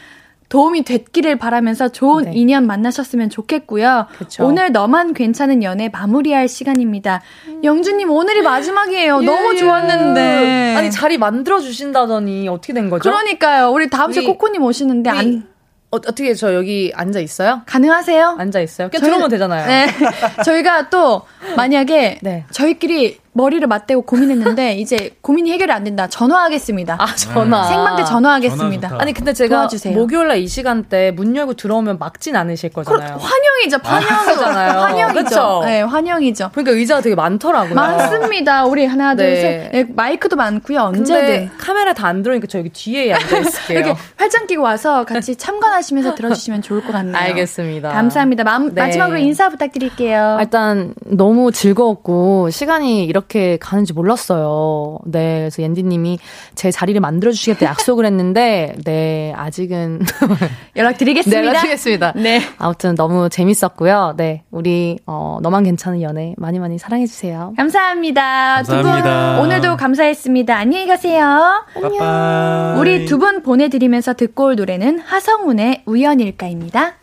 도움이 됐기를 바라면서 좋은 네. 인연 만나셨으면 좋겠고요. 그쵸. 오늘 너만 괜찮은 연애 마무리할 시간입니다. 영주님 오늘이 마지막이에요. 너무 예. 좋았는데. 아니 자리 만들어 주신다더니 어떻게 된 거죠? 그러니까요. 우리 다음 주에 코코님 오시는데 우리- 안 어, 어떻게 저 여기 앉아 있어요? 가능하세요? 앉아 있어요. 그냥 저희- 들어오면 되잖아요. 네. [laughs] 저희가 또 만약에 네. 저희끼리 머리를 맞대고 고민했는데 [laughs] 이제 고민이 해결이 안 된다. 전화하겠습니다. 아 전화. 생방대 전화하겠습니다. 전화 아니 근데 제가 도와주세요. 목요일날 이 시간대 문 열고 들어오면 막진 않으실 거잖아요. 환영이죠. 환영이잖아요. 환영이죠. 그쵸? 네, 환영이죠. 그러니까 의자가 되게 많더라고요. 많습니다. 우리 하나, 둘, 네. 셋. 네, 마이크도 많고요. 언제든. 카메라 다 안 들어오니까 저 여기 뒤에 앉아 있을게요. 이렇게 팔짱 끼고 와서 같이 참관하시면서 들어주시면 좋을 것 같네요. 알겠습니다. 감사합니다. 마, 네. 마지막으로 인사 부탁드릴게요. 아, 일단 너무 즐거웠고 시간이 이렇게 가는지 몰랐어요. 네, 그래서 옌디님이 제 자리를 만들어 주시겠다 약속을 했는데 네 아직은 [laughs] 연락드리겠습니다. 네, 연락드리겠습니다. 네. 아무튼 너무 재밌었고요. 네, 우리 어, 너만 괜찮은 연애 많이 많이 사랑해 주세요. 감사합니다. 두분 감사합니다. 오늘도 감사했습니다. 안녕히 가세요. 빠빠이. 우리 두 분 보내드리면서 듣고 올 노래는 하성운의 우연일까입니다.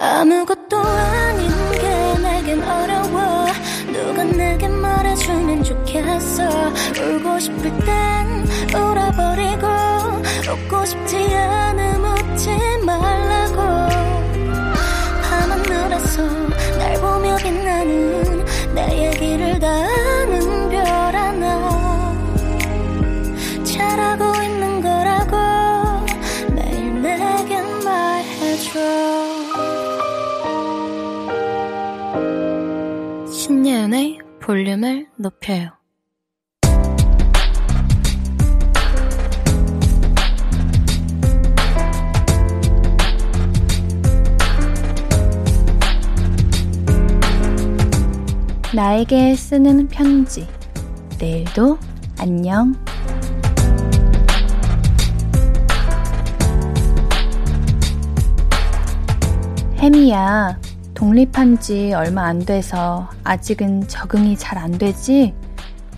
아무것도 아닌 좋겠어. 울고 싶을 땐 울어버리고 웃고 싶지 않음 웃지 말라고. 밤하늘에서 날 보며 빛나는 내 얘기를 다 볼륨을 높여요. 나에게 쓰는 편지. 내일도 안녕. 혜미야, 독립한 지 얼마 안 돼서 아직은 적응이 잘 안 되지?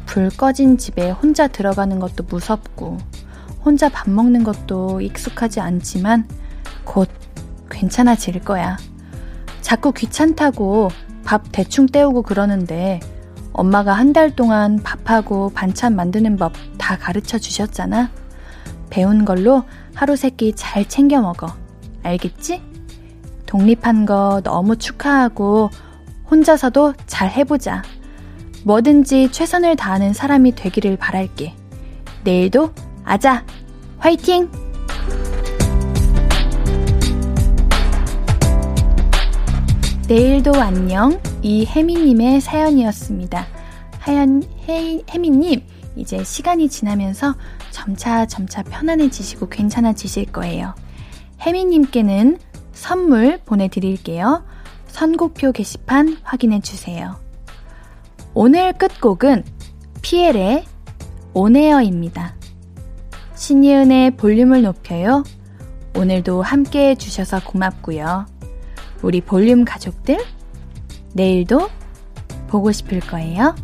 불 꺼진 집에 혼자 들어가는 것도 무섭고, 혼자 밥 먹는 것도 익숙하지 않지만, 곧 괜찮아질 거야. 자꾸 귀찮다고 밥 대충 때우고 그러는데, 엄마가 한 달 동안 밥하고 반찬 만드는 법 다 가르쳐 주셨잖아. 배운 걸로 하루 세끼 잘 챙겨 먹어. 알겠지? 독립한 거 너무 축하하고 혼자서도 잘 해보자. 뭐든지 최선을 다하는 사람이 되기를 바랄게. 내일도 아자! 화이팅! 내일도 안녕. 이 혜미님의 사연이었습니다. 하연, 혜, 혜미님, 이제 시간이 지나면서 점차 점차 편안해지시고 괜찮아지실 거예요. 혜미님께는 선물 보내드릴게요. 선곡표 게시판 확인해주세요. 오늘 끝곡은 피엘의 온에어입니다. 신예은의 볼륨을 높여요. 오늘도 함께 해주셔서 고맙고요. 우리 볼륨 가족들, 내일도 보고 싶을 거예요.